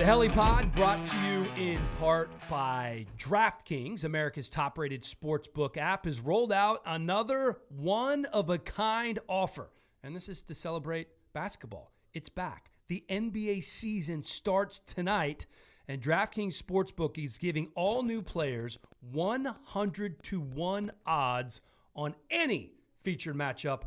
The HeliPod brought to you in part by DraftKings, America's top rated sportsbook app, has rolled out another one of a kind offer. And this is to celebrate basketball. It's back. The NBA season starts tonight, and DraftKings Sportsbook is giving all new players 100 to 1 odds on any featured matchup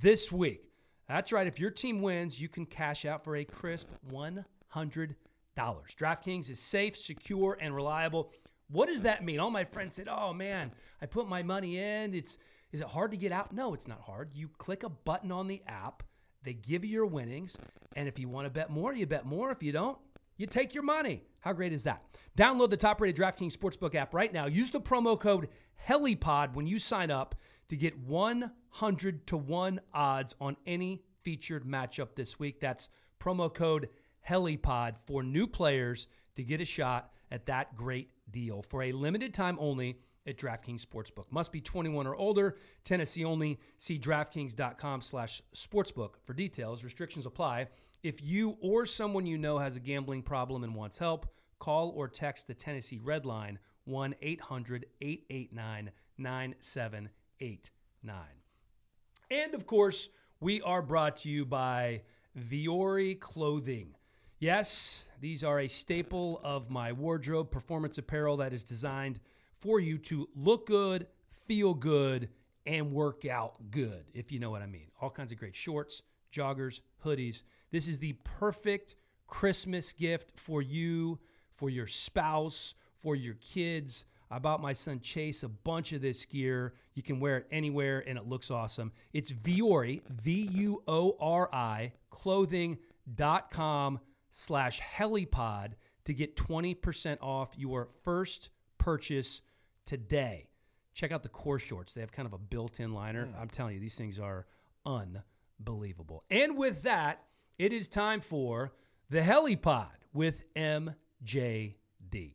this week. That's right. If your team wins, you can cash out for a crisp 100 DraftKings is safe, secure, and reliable. What does that mean? All my friends said, "Oh man, I put my money in. It's is it hard to get out?" No, it's not hard. You click a button on the app, they give you your winnings, and if you want to bet more, you bet more. If you don't, you take your money. How great is that? Download the top-rated DraftKings Sportsbook app right now. Use the promo code HELIPOD when you sign up to get 100 to 1 odds on any featured matchup this week. That's promo code HeliPod for new players to get a shot at that great deal for a limited time only at DraftKings Sportsbook. Must be 21 or older. Tennessee only. See DraftKings.com slash sportsbook for details. Restrictions apply. If you or someone you know has a gambling problem and wants help, call or text the Tennessee Red Line 1 800 889 9789. And of course, we are brought to you by Vuori Clothing. Yes, these are a staple of my wardrobe, performance apparel that is designed for you to look good, feel good, and work out good, if you know what I mean. All kinds of great shorts, joggers, hoodies. This is the perfect Christmas gift for you, for your spouse, for your kids. I bought my son Chase a bunch of this gear. You can wear it anywhere and it looks awesome. It's Vuori, V U O R I, clothing.com slash helipod to get 20% off your first purchase today. Check out the core shorts. They have kind of a built-in liner. Hmm. I'm telling you, these things are unbelievable. And with that, it is time for the helipod with MJD.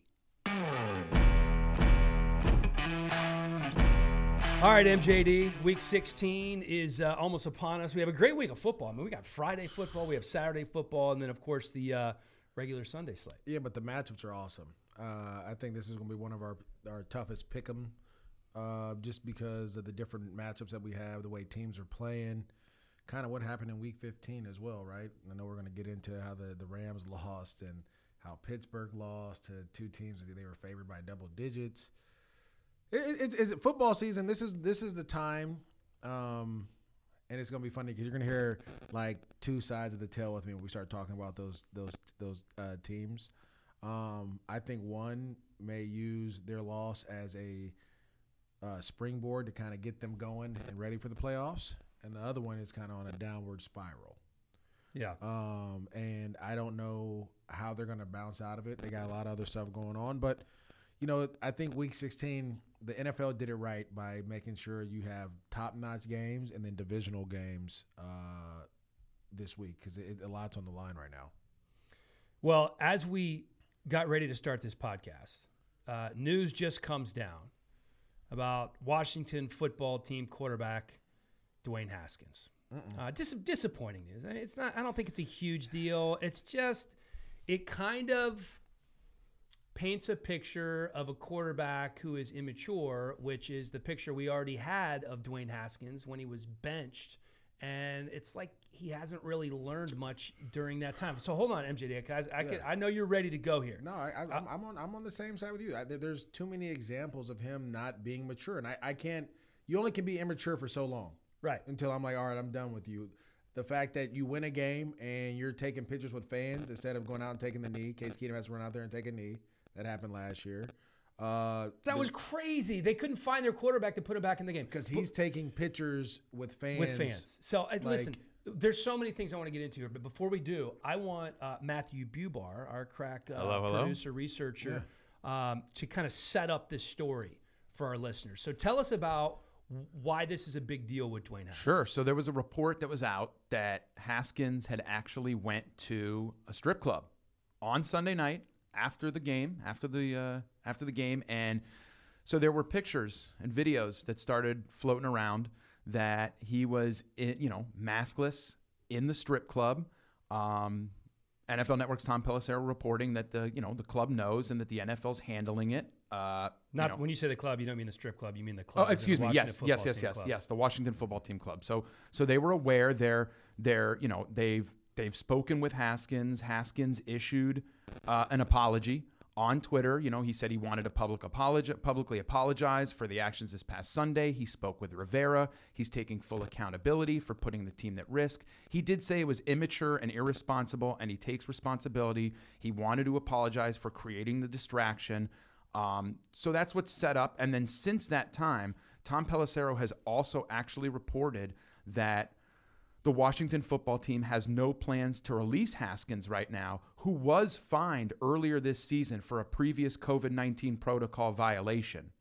All right, MJD, week 16 is uh, almost upon us. We have a great week of football. I mean, we got Friday football, we have Saturday football, and then, of course, the uh, regular Sunday slate. Yeah, but the matchups are awesome. Uh, I think this is going to be one of our, our toughest pick 'em, uh, just because of the different matchups that we have, the way teams are playing, kind of what happened in Week 15 as well, right? I know we're going to get into how the, the Rams lost and how Pittsburgh lost to two teams that they were favored by double digits. It, it's, it's football season. This is this is the time, um, and it's gonna be funny because you're gonna hear like two sides of the tale with me when we start talking about those those those uh, teams. Um, I think one may use their loss as a uh, springboard to kind of get them going and ready for the playoffs, and the other one is kind of on a downward spiral. Yeah. Um, and I don't know how they're going to bounce out of it. They got a lot of other stuff going on, but you know, I think Week 16 the NFL did it right by making sure you have top-notch games and then divisional games uh, this week because a lot's on the line right now. Well, as we got ready to start this podcast, uh, news just comes down about Washington football team quarterback Dwayne Haskins. Uh, dis- disappointing news. It's not. I don't think it's a huge deal. It's just it kind of paints a picture of a quarterback who is immature, which is the picture we already had of Dwayne Haskins when he was benched. And it's like he hasn't really learned much during that time. So hold on, MJD, guys. I, yeah. I know you're ready to go here. No, I, am on. I'm on the same side with you. I, there's too many examples of him not being mature, and I, I can't. You only can be immature for so long, right? Until I'm like, all right, I'm done with you. The fact that you win a game and you're taking pictures with fans instead of going out and taking the knee. Case Keenum has to run out there and take a knee. That happened last year. Uh, that the, was crazy. They couldn't find their quarterback to put him back in the game because he's but, taking pictures with fans. With fans. So uh, like, listen, there's so many things I want to get into here, but before we do, I want uh, Matthew Bubar, our crack uh, hello, hello. producer researcher, yeah. um, to kind of set up this story for our listeners. So tell us about why this is a big deal with Dwayne Haskins. Sure. So there was a report that was out that Haskins had actually went to a strip club on Sunday night after the game, after the uh, after the game, and so there were pictures and videos that started floating around that he was, in, you know, maskless in the strip club. Um, NFL Network's Tom Pelissero reporting that the you know the club knows and that the NFL's handling it. Uh, you Not know- when you say the club, you don't mean the strip club. You mean the Oh, club. the excuse me. Yes, yes, yes, yes, club. yes. The Washington Football Team club. So, so they were aware. They're, they're, you know, they've they've spoken with Haskins. Haskins issued uh, an apology on Twitter. You know, he said he wanted to public publicly apologize for the actions this past Sunday. He spoke with Rivera. He's taking full accountability for putting the team at risk. He did say it was immature and irresponsible, and he takes responsibility. He wanted to apologize for creating the distraction. Um, so that's what's set up. And then since that time, Tom Pelissero has also actually reported that the Washington football team has no plans to release Haskins right now, who was fined earlier this season for a previous COVID 19 protocol violation.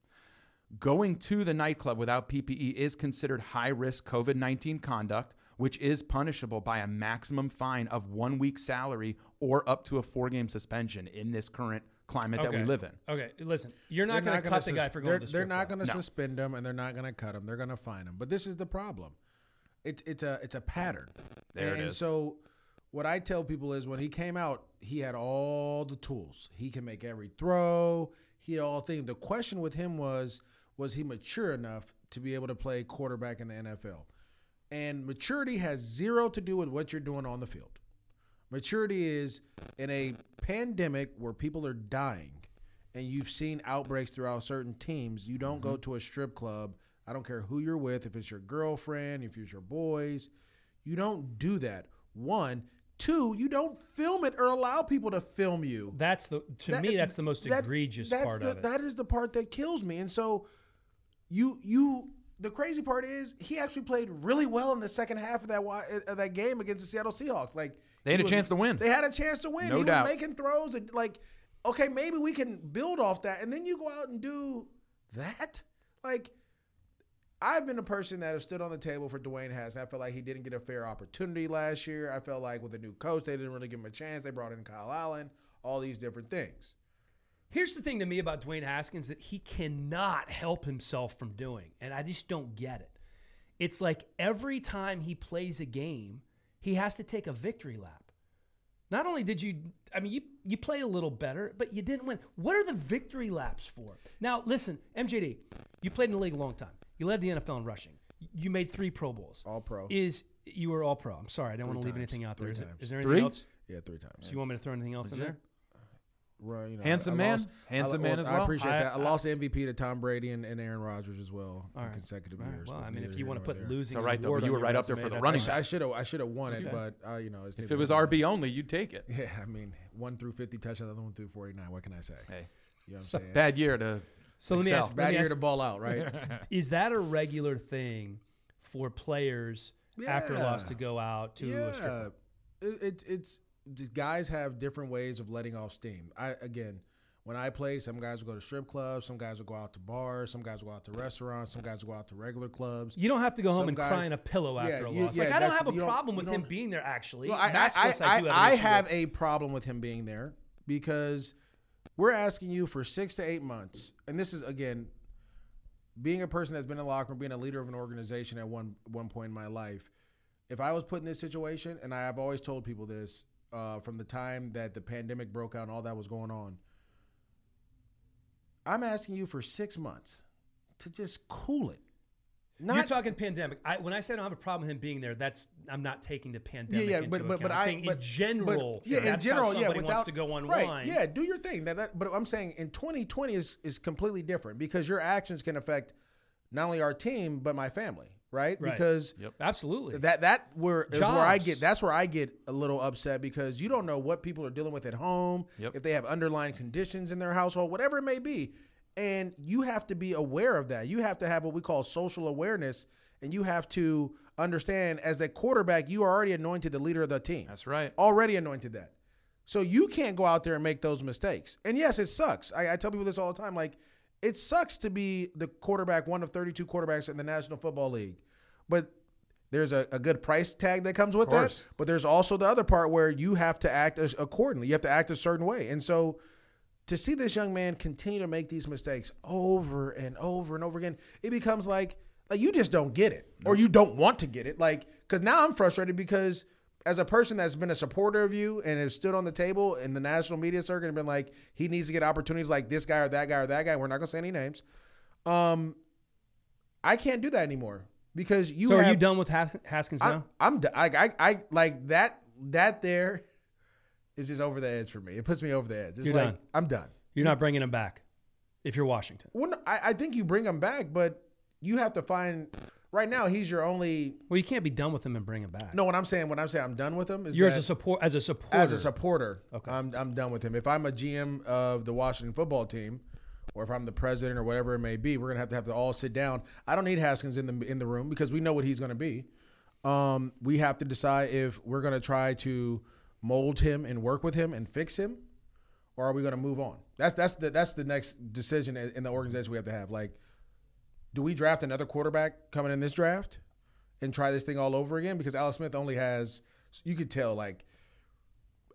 Going to the nightclub without PPE is considered high risk COVID 19 conduct, which is punishable by a maximum fine of one week's salary or up to a four game suspension in this current climate that we live in. Okay, listen, you're not going to gonna cut the guy sus- for they're, going to the They're not going to No. suspend him, and they're not going to cut him. They're going to fine him. But this is the problem. It's it's a it's a pattern. There and, it and so, what I tell people is when he came out, he had all the tools. He can make every throw. He had all things. The question with him was was he mature enough to be able to play quarterback in the NFL? And maturity has zero to do with what you're doing on the field. Maturity is in a pandemic where people are dying and you've seen outbreaks throughout certain teams. You don't go mm-hmm. to a strip club. I don't care who you're with, if it's your girlfriend, if it's your boys. You don't do that. One. Two, you don't film it or allow people to film you. That's the to That- me. That's the most that- egregious that's part the, of it. That is the part that kills me. And so, you you the crazy part is he actually played really well in the second half of that uh, of that game against the Seattle Seahawks. Like They had a was- chance to win. They had a chance to win. No he doubt. was making throws and like, okay, maybe we can build off that, and then you go out and do that. Like, I've been a person that has stood on the table for Dwayne Haskins. I felt like he didn't get a fair opportunity last year. I felt like with a new coach, they didn't really give him a chance. They brought in Kyle Allen, all these different things. Here's the thing to me about Dwayne Haskins that he cannot help himself from doing, and I just don't get it. It's like every time he plays a game, he has to take a victory lap. Not only did you, I mean, you you played a little better, but you didn't win. What are the victory laps for? Now, listen, MJD, you played in the league a long time. You led the NFL in rushing. You made three Pro Bowls. All pro. Is you were all pro? I'm sorry, I don't want to leave times. anything out there. Three Is, times. is there anything Three? else? Yeah, three times. So you want me to throw anything else in there? Well, you know, Handsome I man? lost- Handsome I, man as well. I appreciate I- that. I I- lost MVP to Tom Brady and, and Aaron Rodgers as well All in right. consecutive All right, years. Well, but I mean, if neither you here want to nor put there. losing, It's all right, though, award but you on were your right up there resume, for the that's running okay. I should have I should have won it, Okay. but uh, you know, it's If neither it was here nor RB only, you'd take it. there. yeah, I mean, one through fifty touchdowns, the other one through forty nine. What can I say? Hey, You know what I'm saying? bad year to. So let me ask. Bad me ask- to ball out, right? Is that a regular thing for players after a loss to go out to a strip club? It, it's it's guys have different ways of letting off steam. I again, when I played, some guys will go to strip clubs, some guys will go out to bars, some guys will go out to restaurants, some guys will go out to regular clubs. You don't have to go home and guys- cry in a pillow Yeah, after a you- loss. yeah, like I don't have a problem with him being there. Actually, Well, I, I, I, do have, I have a problem with him being there because we're asking you for six to eight months, and this is again being a person that's been in the locker room, being a leader of an organization at one one point in my life. If I was put in this situation, and I have always told people this uh, from the time that the pandemic broke out and all that was going on, I'm asking you for six months to just cool it. Not, You're talking pandemic. I, when I say I don't have a problem with him being there, that's I'm not taking the pandemic yeah, yeah, but but but I'm I saying but, in general, but, yeah, that's in general, yeah, without, wants to go right, unwind. yeah, do your thing. That, that, but I'm saying in 2020 is is completely different because your actions can affect not only our team but my family, right? Right. Because absolutely. that that where is where I get that's where I get a little upset because you don't know what people are dealing with at home, Yep. if they have underlying conditions in their household, whatever it may be. And you have to be aware of that. You have to have what we call social awareness and you have to understand as a quarterback, you are already anointed the leader of the team That's right. already anointed that. So you can't go out there and make those mistakes. And yes, it sucks. I, I tell people this all the time. Like, it sucks to be the quarterback, one of 32 quarterbacks in the National Football League. But there's a, a good price tag that comes with that. But there's also the other part where you have to act as accordingly. You have to act a certain way. And so to see this young man continue to make these mistakes over and over and over again, it becomes like like you just don't get it or you don't want to get it. Like because now I'm frustrated because as a person that's been a supporter of you and has stood on the table in the national media circuit and been like, he needs to get opportunities like this guy or that guy or that guy. We're not gonna say any names. Um, I can't do that anymore because you. so have, are you done with Has- Haskins I, now? I'm. I like that. That there is just over the edge for me. It puts me over the edge. It's You're like done. I'm done. You're not bringing him back if you're Washington. Well, no, I, I think you bring him back, but you have to find. Right now, he's your only. Well, you can't be done with him and bring him back. No, what I'm saying, when I'm saying I'm done with him, is you're that as a support as a supporter. as a supporter, Okay. I'm I'm done with him. If I'm a GM of the Washington football team, or if I'm the president or whatever it may be, we're gonna have to have to all sit down. I don't need Haskins in the in the room because we know what he's gonna be. Um, we have to decide if we're gonna try to mold him and work with him and fix him, or are we gonna move on? That's that's the that's the next decision in the organization we have to have. Like, do we draft another quarterback coming in this draft and try this thing all over again? Because Alex Smith only has you could tell like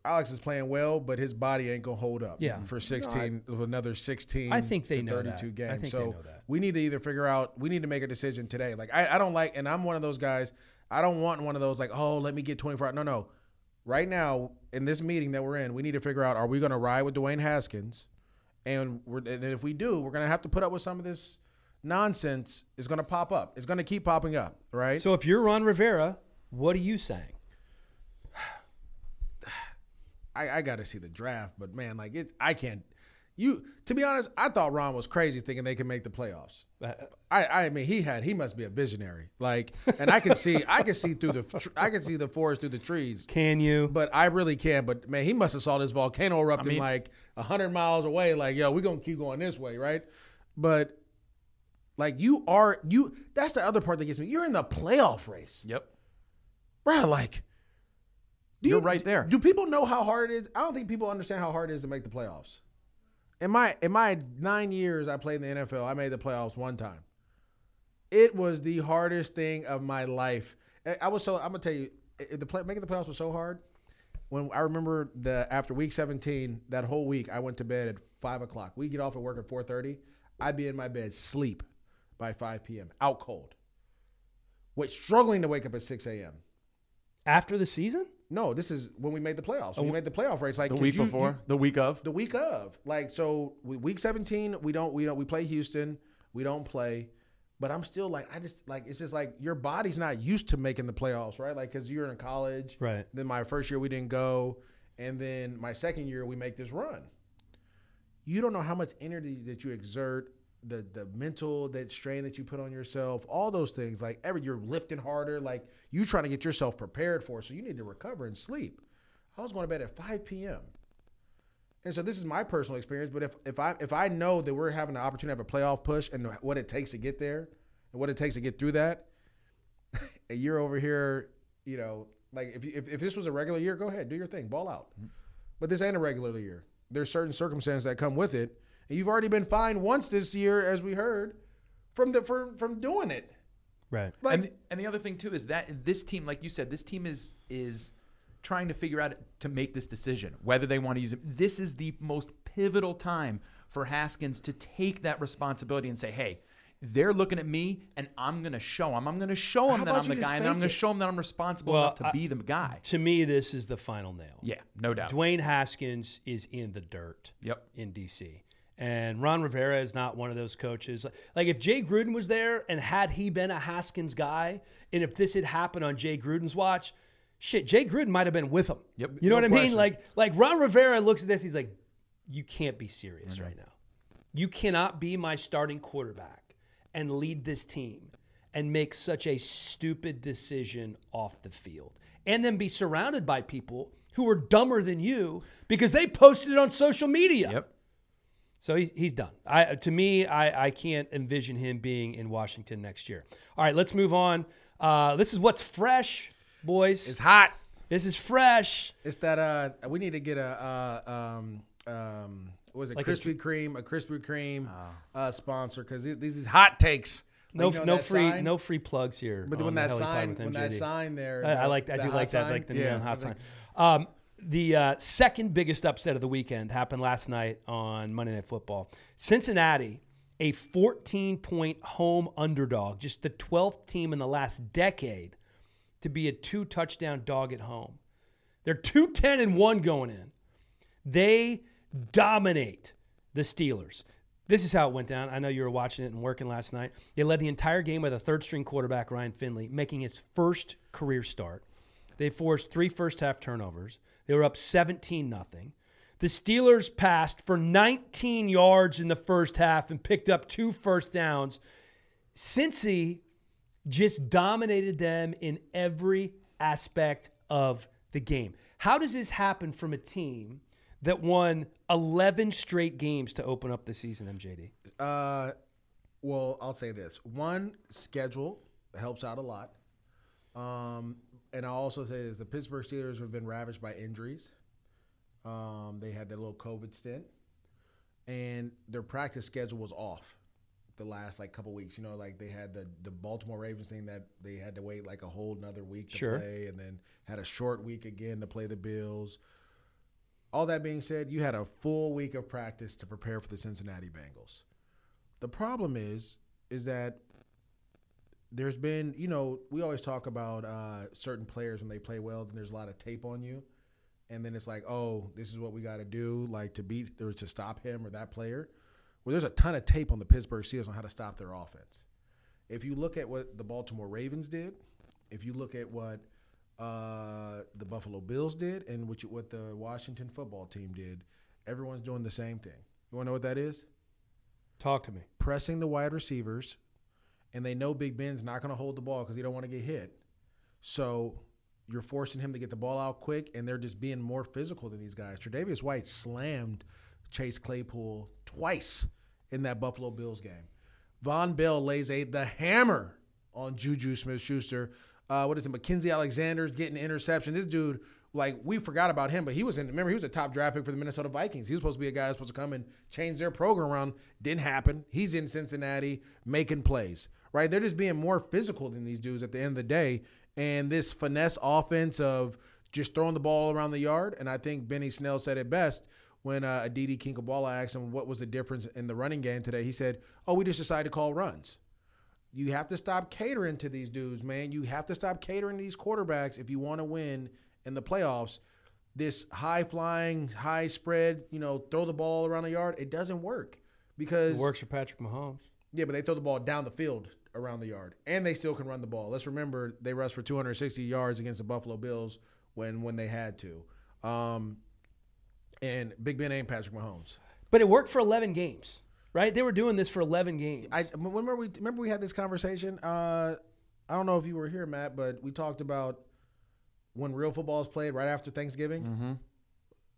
Alex is playing well, but his body ain't gonna hold up. Yeah. for sixteen, of another sixteen. I think they to know that. thirty-two I games. think so they know that. we need to either figure out. We need to make a decision today. Like I, I don't like, and I'm one of those guys. I don't want one of those like, oh, let me get twenty four. No, no. Right now in this meeting that we're in, we need to figure out: Are we gonna ride with Dwayne Haskins? And we're, and if we do, we're gonna have to put up with some of this nonsense. Is gonna pop up. It's gonna keep popping up, right? So if you're Ron Rivera, what are you saying? I, I got to see the draft, but man, like it's I can't. You to be honest, I thought Ron was crazy thinking they could make the playoffs. Uh, I, I mean, he had he must be a visionary. Like, and I can see I can see through the I can see the forest through the trees. Can you? But I really can. But man, he must have saw this volcano erupting mean- like hundred miles away. Like, yo, we're gonna keep going this way, right? But like, you are you. That's the other part that gets me. You're in the playoff race, Yep. bro. Like, do You're you- right there. Do people know how hard it is? I don't think people understand how hard it is to make the playoffs. In my in my nine years I played in the NFL, I made the playoffs one time. It was the hardest thing of my life. I- was so I'm gonna tell you, the play, making the playoffs was so hard. When I remember the after week 17, that whole week I went to bed at five o'clock. We get off at work at 4:30. I'd be in my bed sleep by 5 p.m. out cold. Wait, struggling to wake up at 6 a.m. After the season? No, this is when we made the playoffs. When we made the playoff race, like The week you- before, you- the week of. the week of, like so, we, week seventeen, we don't, we don't, we play Houston, we don't play, but I'm still like, I just like, it's just like your body's not used to making the playoffs, right? Like, cause you're in college, Right. Then my first year we didn't go, and then my second year we make this run. You don't know how much energy that you exert, the the mental that strain that you put on yourself, all those things. Like every you're lifting harder, like you trying to get yourself prepared for, it, so you need to recover and sleep. I was going to bed at 5 p.m. And so this is my personal experience. But if if I if I know that we're having an opportunity to have a playoff push and what it takes to get there, and what it takes to get through that, a year over here, you know, like if you, if if this was a regular year, go ahead, do your thing, ball out. Mm-hmm. But this ain't a regular year. There's certain circumstances that come with it, and you've already been fined once this year, as we heard, from the for, from doing it. Right. Like and, and the other thing too is that this team, like you said, this team is is trying to figure out to make this decision whether they want to use him. This is the most pivotal time for Haskins to take that responsibility and say, "Hey, they're looking at me, and I'm going to show them. I'm going to show How them that I'm the guy, and I'm going to show them that I'm responsible Well, enough to I- be the guy." To me, this is the final nail. Yeah, no doubt. Dwayne Haskins is in the dirt. Yep. In DC. And Ron Rivera is not one of those coaches. Like if Jay Gruden was there and had he been a Haskins guy, and if this had happened on Jay Gruden's watch, shit, Jay Gruden might have been with him. Yep. You know No what I mean? Like like Ron Rivera looks at this, he's like, you can't be serious mm-hmm. right now. You cannot be my starting quarterback and lead this team and make such a stupid decision off the field. And then be surrounded by people who are dumber than you because they posted it on social media. Yep. So he, he's done. I to me, I, I can't envision him being in Washington next year. All right, let's move on. Uh, this is what's fresh, boys. it's hot. this is fresh. It's that uh we need to get a uh um um what was it Like Krispy Kreme a Krispy Kreme uh sponsor because these is hot takes. No, Like, you know no free, sign? no free plugs here. But when that sign when that sign there, I, I like, I do like that, sign? like the Yeah, neon hot think- sign. Um, the uh, second biggest upset of the weekend happened last night on Monday Night Football. Cincinnati, a 14 point home underdog, just the 12th team in the last decade to be a two touchdown dog at home. They're 210 and 1 going in. They dominate the Steelers. This is how it went down. I know you were watching it and working last night. They led the entire game with a third string quarterback, Ryan Finley, making his first career start. They forced three first half turnovers. They were up 17 nothing. The Steelers passed for 19 yards in the first half and picked up two first downs. Cincy just dominated them in every aspect of the game. How does this happen from a team that won 11 straight games to open up the season, MJD? Uh, well, I'll say this: one, schedule helps out a lot. Um, and I'll also say this: the Pittsburgh Steelers have been ravaged by injuries. Um, they had their little COVID stint, and their practice schedule was off the last like couple weeks. You know, like they had the the Baltimore Ravens thing that they had to wait like a whole another week to Sure. play, and then had a short week again to play the Bills. All that being said, you had a full week of practice to prepare for the Cincinnati Bengals. The problem is, is that there's been, you know, we always talk about uh, certain players when they play well, then there's a lot of tape on you, and then it's like, oh, this is what we got to do, like to beat or to stop him or that player. Well, there's a ton of tape on the Pittsburgh Steelers on how to stop their offense. If you look at what the Baltimore Ravens did, if you look at what uh, the Buffalo Bills did, and what, you, what the Washington football team did, everyone's doing the same thing. You want to know what that is? Talk to me. pressing the wide receivers, and they know Big Ben's not going to hold the ball because he don't want to get hit. So you're forcing him to get the ball out quick, and they're just being more physical than these guys. Tre'Davious White slammed Chase Claypool twice in that Buffalo Bills game. Vonn Bell lays a the hammer on Juju Smith-Schuster. Uh, what is it? Mackensie Alexander's getting an interception. This dude, like we forgot about him, but he was in. Remember, he was a top draft pick for the Minnesota Vikings. He was supposed to be a guy who's supposed to come and change their program around. Didn't happen. He's in Cincinnati making plays. Right? They're just being more physical than these dudes at the end of the day. And this finesse offense of just throwing the ball around the yard. And I think Benny Snell said it best when uh, Aditi Kinkhabwala asked him what was the difference in the running game today. He said, "Oh, we just decided to call runs." You have to stop catering to these dudes, man. You have to stop catering to these quarterbacks if you want to win in the playoffs. This high flying, high spread, you know, throw the ball around the yard, it doesn't work because It works for Patrick Mahomes. yeah, but they throw the ball down the field around the yard, and they still can run the ball. Let's remember they rushed for 260 yards against the Buffalo Bills when when they had to. Um, and Big Ben ain't Patrick Mahomes. But it worked for 11 games, right? They were doing this for 11 games. I remember we remember we had this conversation. Uh, I don't know if you were here, Matt, but we talked about when real football is played right after Thanksgiving. Mm-hmm.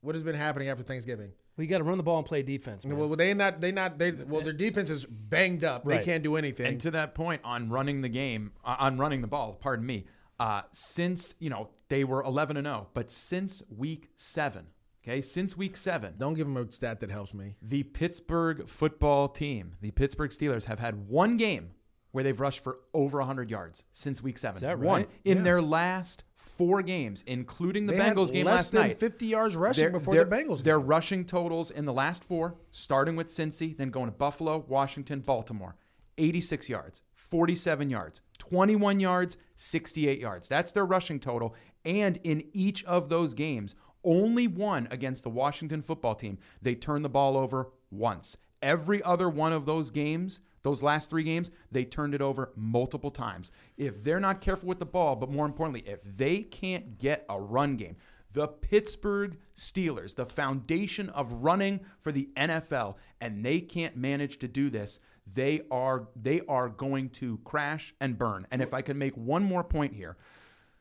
What has been happening after Thanksgiving? We got to run the ball and play defense. man. Well, they not they not they well their defense is banged up. Right. They can't do anything. And to that point, on running the game, uh, on running the ball, pardon me, uh, since you know they were 11 and 0, but since week seven, okay, since week seven, don't give them a stat that helps me. the Pittsburgh football team, the Pittsburgh Steelers, have had one game where they've rushed for over 100 yards since week seven. Is that One in Yeah. their last four games, including the They Bengals game less last than night. 50 yards rushing Their- before their- the Bengals. Their rushing totals in the last four, starting with Cincy, then going to Buffalo, Washington, Baltimore, 86 yards, 47 yards, 21 yards, 68 yards. That's their rushing total. And in each of those games, only one against the Washington football team, they turned the ball over once. Every other one of those games, those last three games, they turned it over multiple times. If they're not careful with the ball, but more importantly, if they can't get a run game, the Pittsburgh Steelers, the foundation of running for the NFL, and they can't manage to do this, they are they are going to crash and burn. And if I can make one more point here,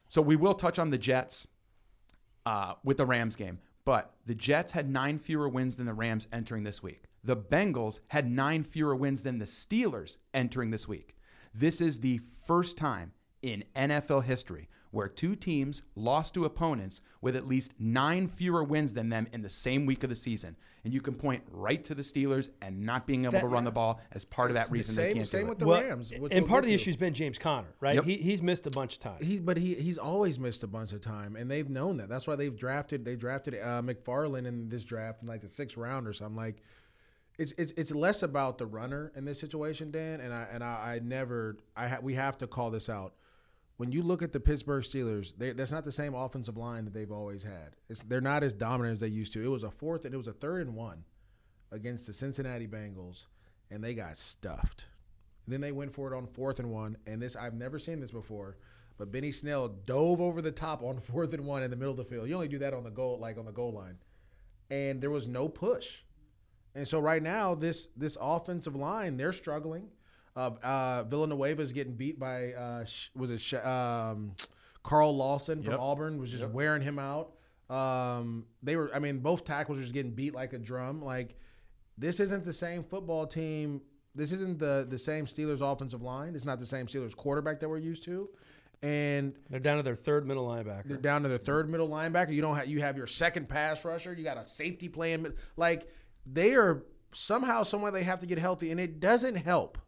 so we will touch on the Jets uh, with the Rams game, but the Jets had nine fewer wins than the Rams entering this week. The Bengals had nine fewer wins than the Steelers entering this week. This is the first time in NFL history where two teams lost to opponents with at least nine fewer wins than them in the same week of the season. And you can point right to the Steelers and not being able That- to run the ball as part of It's that the reason same, they can't same do with it. the Well, Rams. which and we'll part of the to. issue has been James Conner, right? Yep. He, he's missed a bunch of time. He, but he he's always missed a bunch of time, and they've known that. That's why they've drafted. They drafted uh, McFarland in this draft in like the sixth round or something. Like, it's it's it's less about the runner in this situation, Dan. And I and I, I never I ha- we have to call this out. when you look at the Pittsburgh Steelers, they, that's not the same offensive line that they've always had. It's, they're not as dominant as they used to. It was a fourth and it was a third and one against the Cincinnati Bengals, and they got stuffed. Then they went for it on fourth and one, and this I've never seen this before. But Benny Snell dove over the top on fourth and one in the middle of the field. You only do that on the goal, like on the goal line, and there was no push. And so right now, this this offensive line they're struggling. Uh, uh, Villanueva is getting beat by uh, was it um, Carl Lawson from Yep. Auburn was just wearing him out. Um, they were, I mean, both tackles were just getting beat like a drum. Like this isn't the same football team. This isn't the the same Steelers offensive line. It's not the same Steelers quarterback that we're used to. And They're down to their third middle linebacker. they're down to their third middle linebacker. You don't have you have your second pass rusher. You got a safety playing like they are somehow somewhere they have to get healthy, and it doesn't help,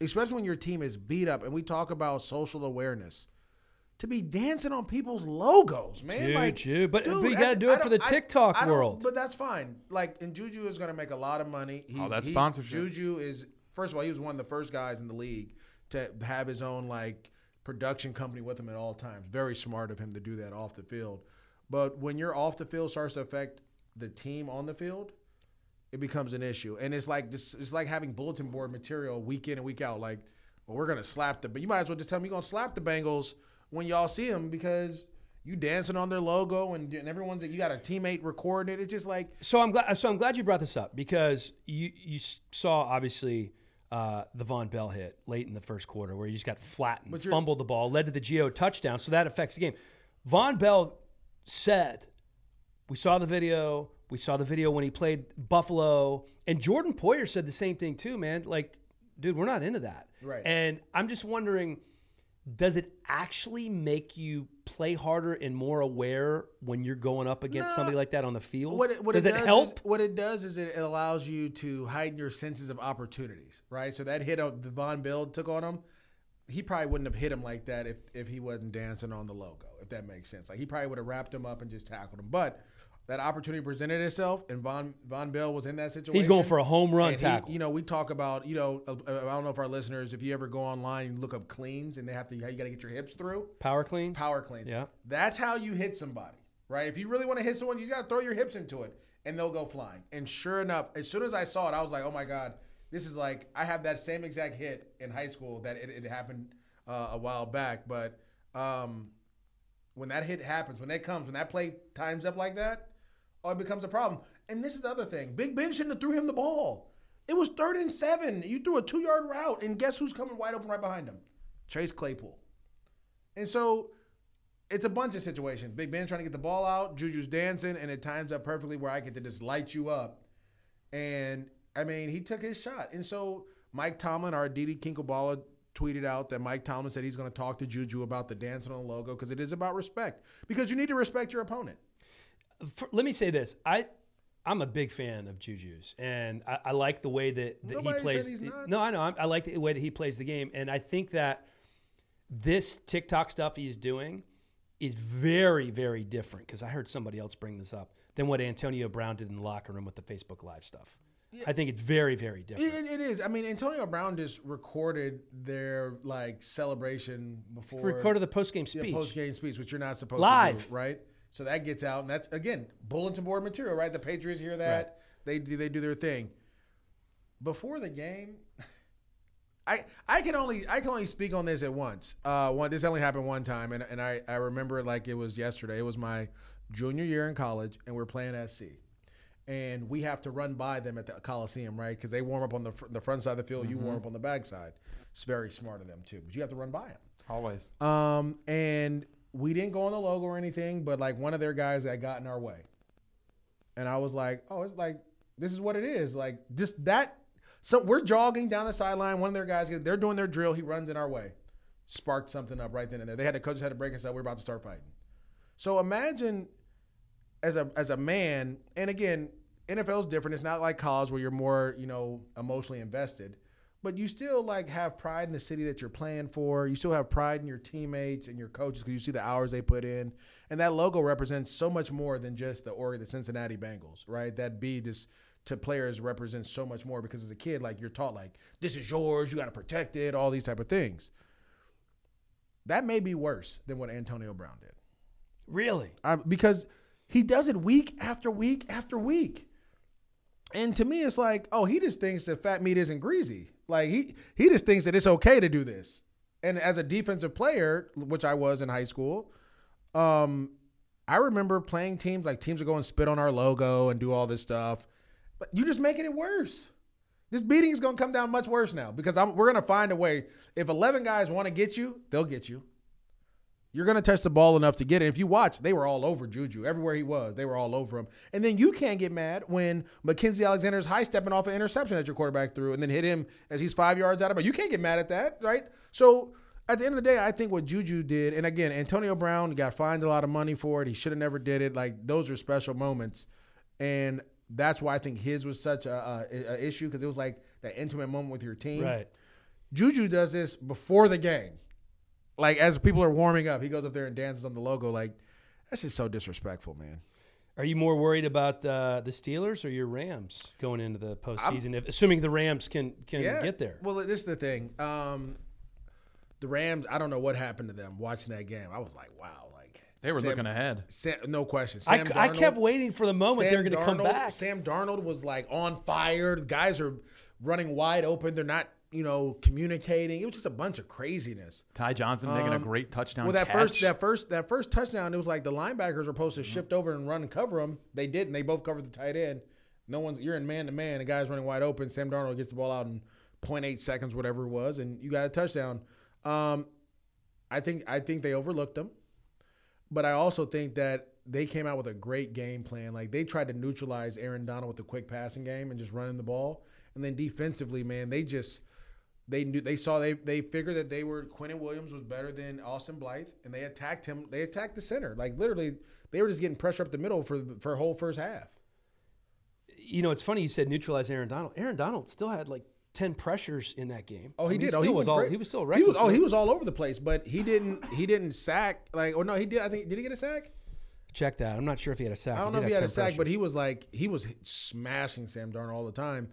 especially when your team is beat up. And we talk about social awareness. To be dancing on people's logos, man. Juju, like, but- but you gotta the- do it for the TikTok I don't- world. But that's fine. Like, and Juju is going to make a lot of money. Oh, he's, Oh, that's he's- sponsorship. Juju is first of all, he was one of the first guys in the league to have his own like production company with him at all times. Very smart of him to do that off the field. But when you're off the field starts to affect the team on the field, it becomes an issue. And it's like this it's like having bulletin board material week in and week out. Like, well, we're gonna slap the but you might as well just tell me you're gonna slap the Bengals when y'all see them because you dancing on their logo and, and everyone's like you got a teammate recording it. It's just like So I'm glad. So I'm glad you brought this up because you you saw obviously uh, the Vonn Bell hit late in the first quarter where he just got flattened, fumbled the ball, led to the Gio touchdown. So that affects the game. Vonn Bell said, "We saw the video. We saw the video when he played Buffalo." And Jordan Poyer said the same thing too, man. Like, dude, we're not into that. Right. And I'm just wondering does it actually make you play harder and more aware when you're going up against No. somebody like that on the field? What it, what does it, it, help? Is, what it does is it allows you to heighten your senses of opportunities, right? So that hit on Vonn Bell took on him. He probably wouldn't have hit him like that if if he wasn't dancing on the logo, if that makes sense. Like he probably would have wrapped him up and just tackled him. But that opportunity presented itself, and Vonn Vonn Bell was in that situation. He's going for a home run And he- tackle. you know, we talk about, you know, uh, I don't know if our listeners, if you ever go online and look up cleans, and they have to, how you got to get your hips through Power cleans. power cleans. Yeah. That's how you hit somebody, right? If you really want to hit someone, you got to throw your hips into it and they'll go flying. And sure enough, as soon as I saw it, I was like, oh my God, this is like, I have that same exact hit in high school that it, it happened uh, a while back. But um, when that hit happens, when that comes, when that play times up like that, oh, it becomes a problem. And this is the other thing Big Ben shouldn't have threw him the ball. It was third and seven. You threw a two yard route, and guess who's coming wide open right behind him? Chase Claypool. And so it's a bunch of situations. Big Ben trying to get the ball out, Juju's dancing, and it times up perfectly where I get to just light you up. And I mean, he took his shot. And so Mike Tomlin, our Didi Kinkhabwala, tweeted out that Mike Tomlin said he's going to talk to Juju about the dancing on the logo because it is about respect. Because you need to respect your opponent. For- let me say this: I, I'm a big fan of Juju's, and I, I like the way that, that Nobody he plays. he's not. No, I know. I, I like the way that he plays the game, and I think that this TikTok stuff he's doing is very, very different. Because I heard somebody else bring this up than what Antonio Brown did in the locker room with the Facebook Live stuff. I think it's very, very different. It, it is. I mean, Antonio Brown just recorded their like celebration before Recorded the post game yeah, speech. post game speech, which you're not supposed Live. to do, right? So that gets out, and that's again bulletin board material, right? The Patriots hear that they do they do their thing before the game. I I can only I can only speak on this at once. Uh, one this only happened one time, and, and I I remember it like it was yesterday. It was my junior year in college, and we're playing SC, and we have to run by them at the Coliseum, right? Because they warm up on the fr- the front side of the field, you warm up on the back side. It's very smart of them too, but you have to run by them. Always. Um, and we didn't go on the logo or anything, but like one of their guys that got in our way. And I was like, oh, it's like this is what it is. Like just that. So we're jogging down the sideline. One of their guys, they're doing their drill. He runs in our way, sparked something up right then and there. They had the coaches had to break us up. We are about to start fighting. So imagine as a as a man, and again, NFL is different. It's not like college where you're more, you know, emotionally invested, but you still like have pride in the city that you're playing for. You still have pride in your teammates and your coaches because you see the hours they put in, and that logo represents so much more than just the or the Cincinnati Bengals, right? That B just to players represents so much more because as a kid, like you're taught like this is yours, you got to protect it, all these type of things. that may be worse than what Antonio Brown did. Really? I, because he does it week after week after week. And to me, it's like, oh, he just thinks that fat meat isn't greasy. Like he he just thinks that it's okay to do this. And as a defensive player, which I was in high school, um, I remember playing teams like teams would go and spit on our logo and do all this stuff. But you're just making it worse. This beating is going to come down much worse now because I'm, we're going to find a way. If 11 guys want to get you, they'll get you. You're going to touch the ball enough to get it. If you watch, they were all over Juju. Everywhere he was, they were all over him. And then you can't get mad when Mackensie Alexander's high stepping off an interception that your quarterback threw and then hit him as he's five yards out of it. You can't get mad at that, right? So at the end of the day, I think what Juju did, and again, Antonio Brown got fined a lot of money for it. He should have never did it. Like those are special moments, and that's why I think his was such a, a, a issue because it was like that intimate moment with your team. Right. Juju does this before the game. Like as people are warming up, he goes up there and dances on the logo. Like that's just so disrespectful, man. Are you more worried about uh, the Steelers or your Rams going into the postseason? If, assuming the Rams can can get there. Well, this is the thing. Um, the Rams, I don't know what happened to them watching that game. I was like, wow, like They were Sam- looking ahead. Sam, no question. I, Sam I Darnold- kept waiting for the moment they're going to come back. Sam Darnold was like on fire. The guys are running wide open. They're not, you know, communicating. It was just a bunch of craziness. Ty Johnson making a Um, great touchdown. Well, that catch. first that first that first touchdown, it was like the linebackers were supposed to shift over and run and cover them. They didn't. They both covered the tight end. No one's you're in man to man. The guy's running wide open. Sam Darnold gets the ball out in 0.8 seconds, whatever it was, and you got a touchdown. Um, I think I think they overlooked them, but I also think that they came out with a great game plan. Like they tried to neutralize Aaron Donald with the quick passing game and just running the ball, and then defensively, man, they just they knew they saw they they figured that they were Quinnen Williams was better than Austin Blythe, and they attacked him. They attacked the center. Like literally, they were just getting pressure up the middle for for a whole first half. you know, it's funny you said neutralize Aaron Donald. Aaron Donald still had like ten pressures in that game. Oh, I he mean, did. oh, Still he was all. great. He was still He was. Oh, he was all over the place, but he didn't. He didn't sack. Like, or no, he did. I think did he get a sack? Check that. I'm not sure if he had a sack. I don't know if he had a 10 sack, but he was like he was smashing Sam Darnold all the time.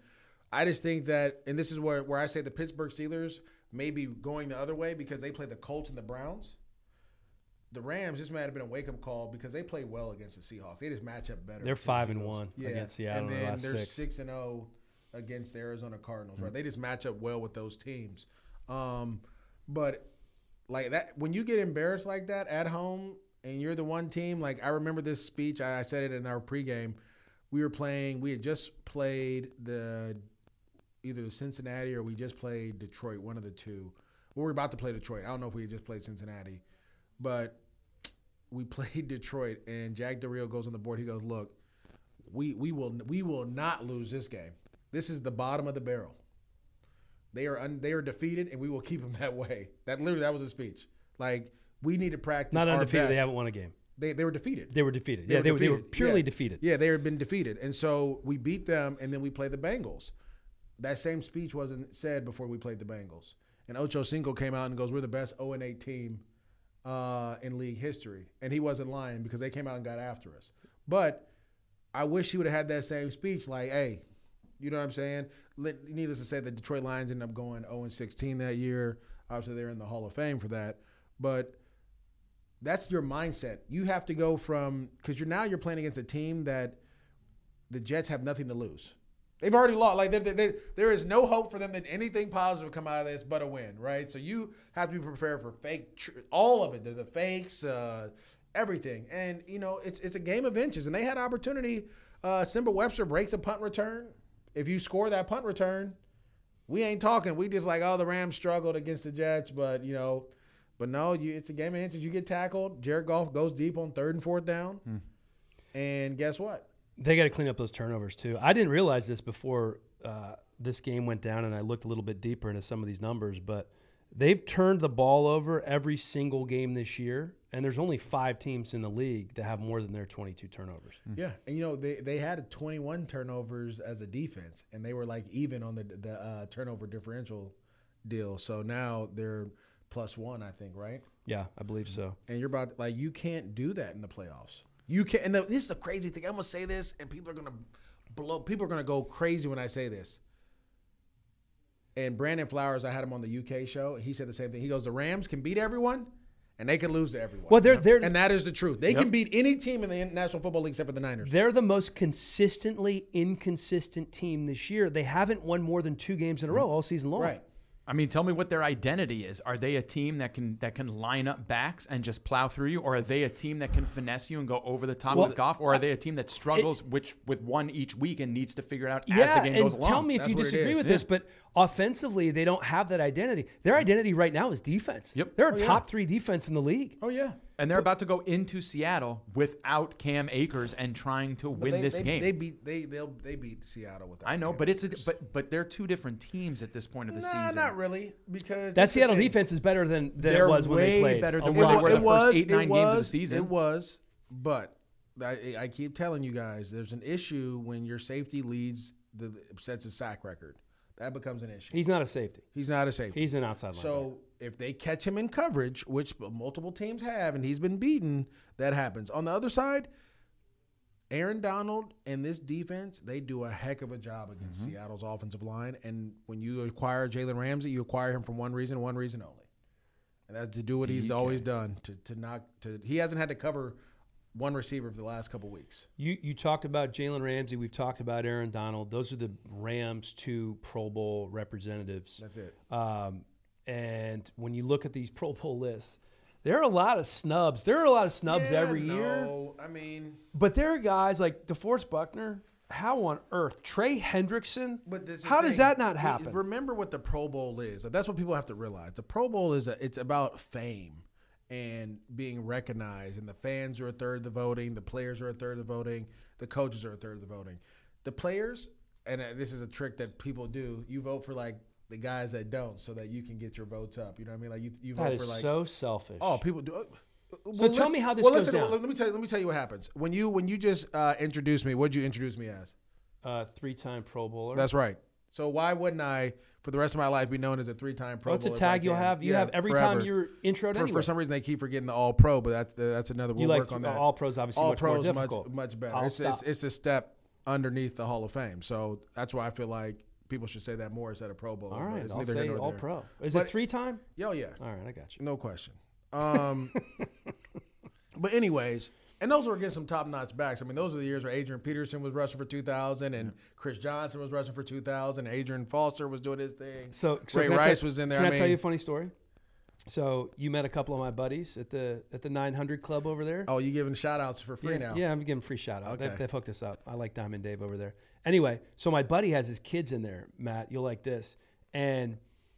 I just think that, and this is where where I say the Pittsburgh Steelers may be going the other way because they play the Colts and the Browns. The Rams, this might have been a wake up call because they play well against the Seahawks. They just match up better. They're against the five and one against Seattle and the then last they're six. six and zero against the Arizona Cardinals. Right, they just match up well with those teams. Um, but like that, when you get embarrassed like that at home and you're the one team, like I remember this speech. I, I said it in our pregame. We were playing. We had just played the either Cincinnati or we just played Detroit. One of the two. We were about to play Detroit. I don't know if we just played Cincinnati, but we played Detroit. And Jack Del Rio goes on the board. He goes, "Look, we we will we will not lose this game. This is the bottom of the barrel. They are un, they are defeated, and we will keep them that way. That literally that was a speech. Like we need to practice. not our undefeated. They haven't won a game. They they were defeated. They were defeated. They yeah, were they, were, they were purely Yeah. defeated. Yeah, they had been defeated, and so we beat them, and then we play the Bengals. That same speech wasn't said before we played the Bengals. And Ocho Cinco came out and goes, "We're the best 0 and 8 team uh, in league history," and he wasn't lying because they came out and got after us. But I wish he would have had that same speech, like, "Hey, you know what I'm saying?" Needless to say, the Detroit Lions ended up going 0 and 16 that year. Obviously, they're in the Hall of Fame for that, but that's your mindset. You have to go from because you're now you're playing against a team that the Jets have nothing to lose. They've already lost. Like they're, they're, there is no hope for them that anything positive come out of this but a win, right? So you have to be prepared for fake, tr- all of it, the, the fakes, uh, everything. And you know it's it's a game of inches, and they had opportunity. Uh, Simba Webster breaks a punt return. If you score that punt return, we ain't talking. We just like, oh, the Rams struggled against the Jets, but you know, but no, you it's a game of inches. You get tackled. Jared Goff goes deep on third and fourth down, and guess what? They got to clean up those turnovers too. I didn't realize this before uh, this game went down, and I looked a little bit deeper into some of these numbers. But they've turned the ball over every single game this year, and there's only five teams in the league that have more than their 22 turnovers. Yeah, and you know they they had 21 turnovers as a defense, and they were like even on the the uh, turnover differential deal. So now they're plus one, I think, right? Yeah, I believe so. And you're about like you can't do that in the playoffs. You can't. And the, this is the crazy thing. I'm gonna say this, and people are gonna blow. People are gonna go crazy when I say this. And Brandon Flowers, I had him on the UK show, and he said the same thing. He goes, "The Rams can beat everyone, and they can lose to everyone. Well, they're- they're- and that is the truth. They can beat any team in the National Football League except for the Niners. They're the most consistently inconsistent team this year. They haven't won more than two games in a row all season long. Right. I mean, tell me what their identity is. Are they a team that can that can line up backs and just plow through you, or are they a team that can finesse you and go over the top Well, with golf, or are they a team that struggles which with one each week and needs to figure it out as Yeah, the game and goes along? tell me if That's you disagree with yeah. this, but offensively, they don't have that identity. Their mm-hmm. identity right now is defense. Yep. They're a Oh, yeah. top three defense in the league. Oh yeah. And they're about to go into Seattle without Cam Akers and trying to win they, this they, game. They beat they they'll they beat Seattle with. I know, but it's a, but but they're two different teams at this point of the nah, season. not really because That Seattle thing. defense is better than, than They're it was when they way played. better than when they were better. the first eight, nine games of the season. It was, but I, I keep telling you guys, there's an issue when your safety leads the sets a sack record. That becomes an issue. He's not a safety. He's not a safety. He's an outside linebacker. So if they catch him in coverage, which multiple teams have, and he's been beaten, that happens. On the other side, Aaron Donald and this defense, they do a heck of a job against Mm-hmm. Seattle's offensive line. And when you acquire Jalen Ramsey, you acquire him from one reason, one reason only, and that's to do what he's always done to to knock to. He hasn't had to cover one receiver for the last couple weeks. You you talked about Jalen Ramsey. We've talked about Aaron Donald. Those are the Rams' two Pro Bowl representatives. That's it. Um, and when you look at these Pro Bowl lists, there are a lot of snubs. There are a lot of snubs Yeah, every year. I mean, But there are guys like DeForest Buckner. How on earth? Trey Hendrickson? But this is the How does thing. that not happen? Remember what the Pro Bowl is. That's what people have to realize. The Pro Bowl is a, it's about fame and being recognized, and the fans are a third of the voting, the players are a third of the voting, the coaches are a third of the voting. The players, and uh, this is a trick that people do. You vote for like the guys that don't, so that you can get your votes up. You know what I mean? Like you, you vote is for like so selfish. Oh, people do. Well, So tell me how this well, goes listen, down. Let me tell you. Let me tell you what happens when you when you just uh, introduced me. What'd you introduce me as? uh, three-time Pro Bowler. That's right. So why wouldn't I, for the rest of my life, be known as a three-time Pro What's a tag you'll have? You Yeah, have every forever. time you're introed For, anyway. for some reason, they keep forgetting the All Pro, but that's that's another. We'll you like work on that. all pros, obviously All much more Pros much much better. It's, it's it's a step underneath the Hall of Fame. So that's why I feel like people should say that more instead of Pro Bowl. all right, it's I'll neither say here nor all there. pro. Is But- it three-time? Yeah, yeah. All right, I got you. No question. Um, but anyways, and those were against some top-notch backs. I mean, those are the years where Adrian Peterson was rushing for 2,000, and Chris Johnson was rushing for 2,000, Arian Foster was doing his thing. So, so Ray Rice tell- was in there. Can I, I tell you a funny story? So you met a couple of my buddies at the at the 900 Club over there. Oh, you giving shout-outs for free yeah, now? Yeah, I'm giving free shout out. They, Okay. they've hooked us up. I like Diamond Dave over there. Anyway, so my buddy has his kids in there, Matt. You'll like this. And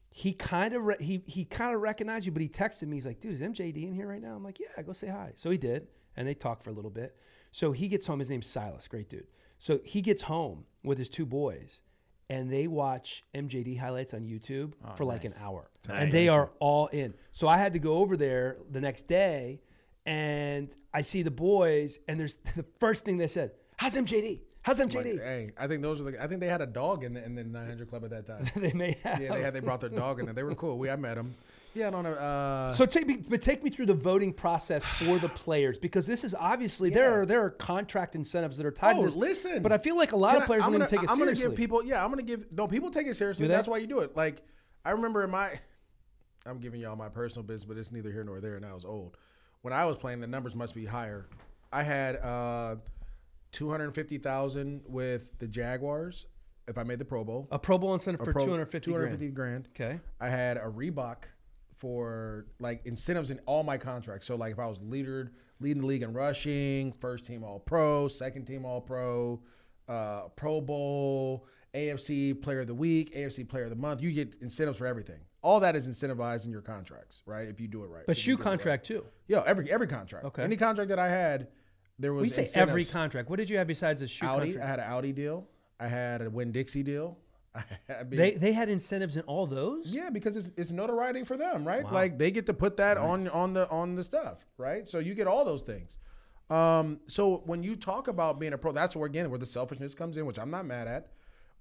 he kind of re- he he kind of recognized you, but he texted me. He's like, "Dude, is MJD in here right now?" I'm like, "Yeah, go say hi." So he did, and they talk for a little bit. So he gets home. His name's Silas, great dude. So he gets home with his two boys, and they watch MJD highlights on YouTube oh, for like an hour, and they are all in. So I had to go over there the next day, and I see the boys, and there's the first thing they said, "How's MJD? How's Like, MJD?" hey, I think those are the. I think they had a dog in the in the 900 club at that time. they may have. yeah, they had. They brought their dog in there. They were cool. We I met them. Yeah, I don't know. Uh, So take me, but take me through the voting process for the players because this is obviously there are there are contract incentives that are tied Oh, to this. listen. but I feel like a lot Can of players I'm gonna, take it seriously. I'm gonna give people. Yeah, I'm gonna give. No, people take it seriously. That's why you do it. Like I remember in my. I'm giving y'all my personal business, but it's neither here nor there. And I was old. When I was playing, the numbers must be higher. I had uh, 250,000 with the Jaguars if I made the Pro Bowl. a Pro Bowl incentive A for Pro- 250 grand. 250 grand. Okay. I had a Reebok for like incentives in all my contracts. So like if I was leader leading the league in rushing, first team All Pro, second team All Pro, uh, Pro Bowl, AFC Player of the Week, AFC Player of the Month, you get incentives for everything. All that is incentivized in your contracts, right? If you do it right. But shoe it right. contract too. Yo, every every contract. Okay. Any contract that I had, there was We say every contract. What did you have besides a shoe Audi. I had an Audi deal. I had a Winn-Dixie deal. I mean, They they had incentives in all those. yeah, because it's, it's notoriety for them, right? Like they get to put that on on the on the stuff, right? So you get all those things. Um, so when you talk about being a pro, that's where again where the selfishness comes in, which I'm not mad at.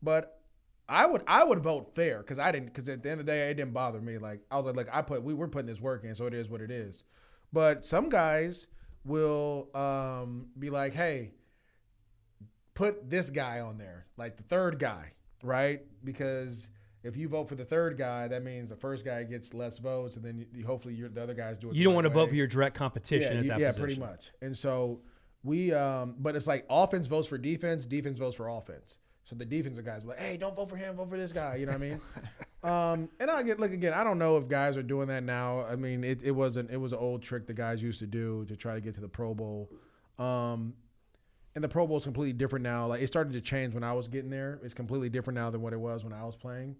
But I would I would vote fair because I didn't because at the end of the day it didn't bother me. Like I was like, look, I put we were putting this work in, so it is what it is. But some guys will um, be like, hey, put this guy on there, like the third guy, right? Because If you vote for the third guy, that means the first guy gets less votes, and then you, hopefully you're, the other guys do it. You don't right want to vote for your direct competition yeah, at you- yeah, position. pretty much. And so we, um, but it's like offense votes for defense, defense votes for offense. So the defensive guys like, hey, don't vote for him, vote for this guy. You know what I mean? um, and I get look again. I don't know if guys are doing that now. I mean, it, it wasn't. It was an old trick the guys used to do to try to get to the Pro Bowl. Um, and the Pro Bowl is completely different now. Like it started to change when I was getting there. It's completely different now than what it was when I was playing.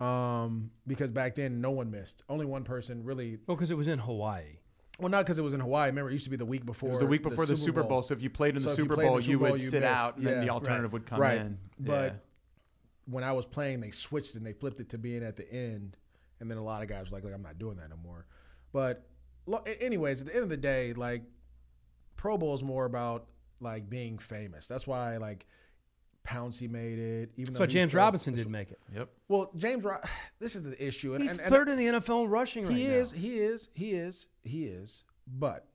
Um, because back then no one missed. Only one person really. Well, because it was in Hawaii. Well, not because it was in Hawaii. Remember, it used to be the week before. It was the week before the, Super Bowl. So if you played in So the Super played in Bowl, the you Super Bowl, would you sit missed. out, and then the Yeah. alternative would come Right. in. But Yeah. when I was playing, they switched and they flipped it to being at the end, and then a lot of guys were like, "Like I'm not doing that no more." But, lo- anyways, at the end of the day, like Pro Bowl is more about like being famous. That's why like Pouncey made it. Even That's though why James still- Robinson didn't make it. Yep. Well, James, Ro- this is the issue, and, He's and, and third in the NFL in rushing right he now. is, he is, he is, he is. But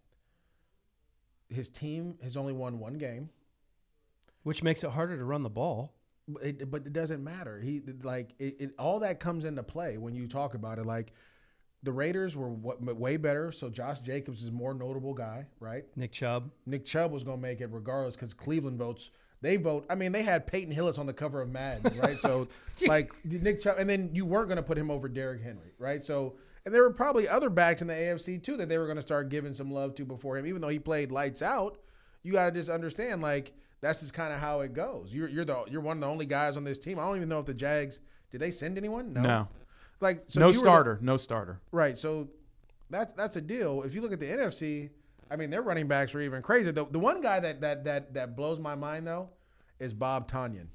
his team has only won one game. which makes it harder to run the ball. But it, but it doesn't matter. He like it, it. All that comes into play when you talk about it. Like the Raiders were what, way better, so Josh Jacobs is a more notable guy, right? Nick Chubb. Nick Chubb was going to make it regardless because Cleveland votes. They vote. I mean, they had Peyton Hillis on the cover of Madden, right? So like Nick Chubb, and then you weren't going to put him over Derrick Henry, right? So and there were probably other backs in the AFC too that they were going to start giving some love to before him, even though he played lights out. You got to just understand, like that's just kind of how it goes. You're you're the you're one of the only guys on this team. I don't even know if the Jags did they send anyone? No. No. Like so no you were the- starter. no starter. Right. So that's that's a deal. If you look at the NFC, I mean their running backs are even crazier. The, the one guy that that that that blows my mind though is Bob Tonyan.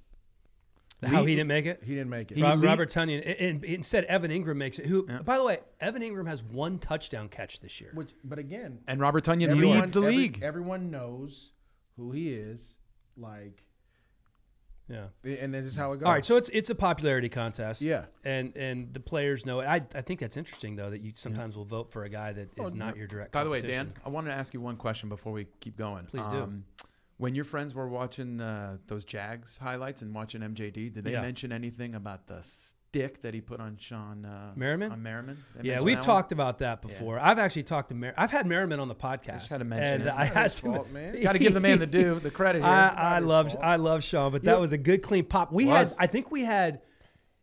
How he didn't make it? He didn't make it. Rob, lead- Robert Tonyan. And, and instead, Evan Engram makes it. Who, by the way, Evan Engram has one touchdown catch this year. Which, but again, And Robert Tonyan leads the every- league. Everyone knows who he is. Like, Yeah. and this is how it goes. All right, so it's it's a popularity contest. Yeah. and and the players know it. I I think that's interesting though that you sometimes will vote for a guy that is not your direct. By the way, Dan. I wanted to ask you one question before we keep going. Please do. When your friends were watching uh, those Jags highlights and watching MJD, did they Yeah. mention anything about the stick that he put on Sean uh, Merriman? On Merriman? They Yeah, we've that one? talked about that before. I've actually talked to Mer- I've had Merriman on the podcast. I just had to mention and I asked fault, man. Got to give the man the due, the credit. I, I love. I love Sean, but You that know- was a good clean pop. We Was. had I think we had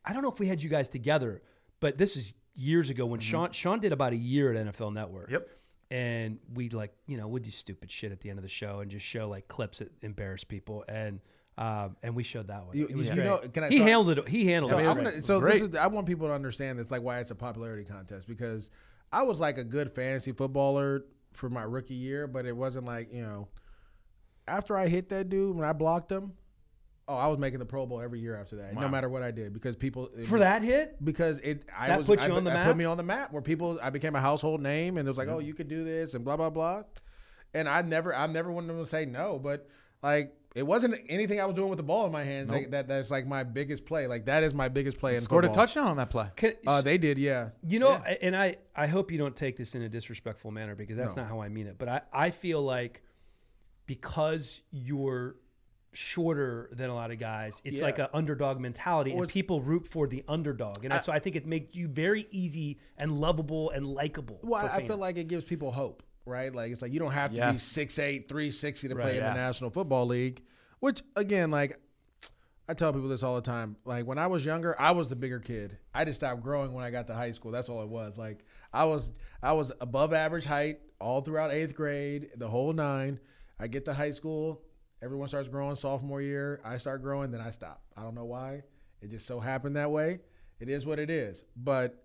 I don't know if we had you guys together, but this is years ago when Sean Sean did about a year at NFL Network. Mm-hmm. Yep. And we'd like you know we'd do stupid shit at the end of the show and just show like clips that embarrass people and um, and we showed that one. You- it was you great. know, can I he talk- handled it. He handled So, it. I, great. wanna, so Great. this is I want people to understand that's like why it's a popularity contest because I was like a good fantasy footballer for my rookie year, but it wasn't like you know. After I hit that dude when I blocked him, oh, I was making the Pro Bowl every year after that, no matter what I did because people for that hit. because it I That was put you I, on the I map? put me on the map where people I became a household name and it was like oh you could do this and blah blah blah, and I never I never wanted them to say no, but like it wasn't anything I was doing with the ball in my hands like, that that's like my biggest play like that is my biggest play in Scored a touchdown on that play. Can, Uh, they did yeah. You know, and I, I hope you don't take this in a disrespectful manner because that's No. not how I mean it. But I, I feel like because you're shorter than a lot of guys, it's Yeah. like an underdog mentality, Well, and people root for the underdog. And I- so I think it makes you very easy and lovable and likable. Well, for I I feel like it gives people hope, right? Like it's like you don't have to be Yes. 6'8", 360 to Right, play in yes. the National Football League, which again, like I tell people this all the time. Like when I was younger, I was the bigger kid. I just stopped growing when I got to high school. That's all it was. Like I was I was above average height all throughout 8th grade, the whole 9. I get to high school, everyone starts growing sophomore year, I start growing, then I stop. I don't know why. It just so happened that way. It is what it is. But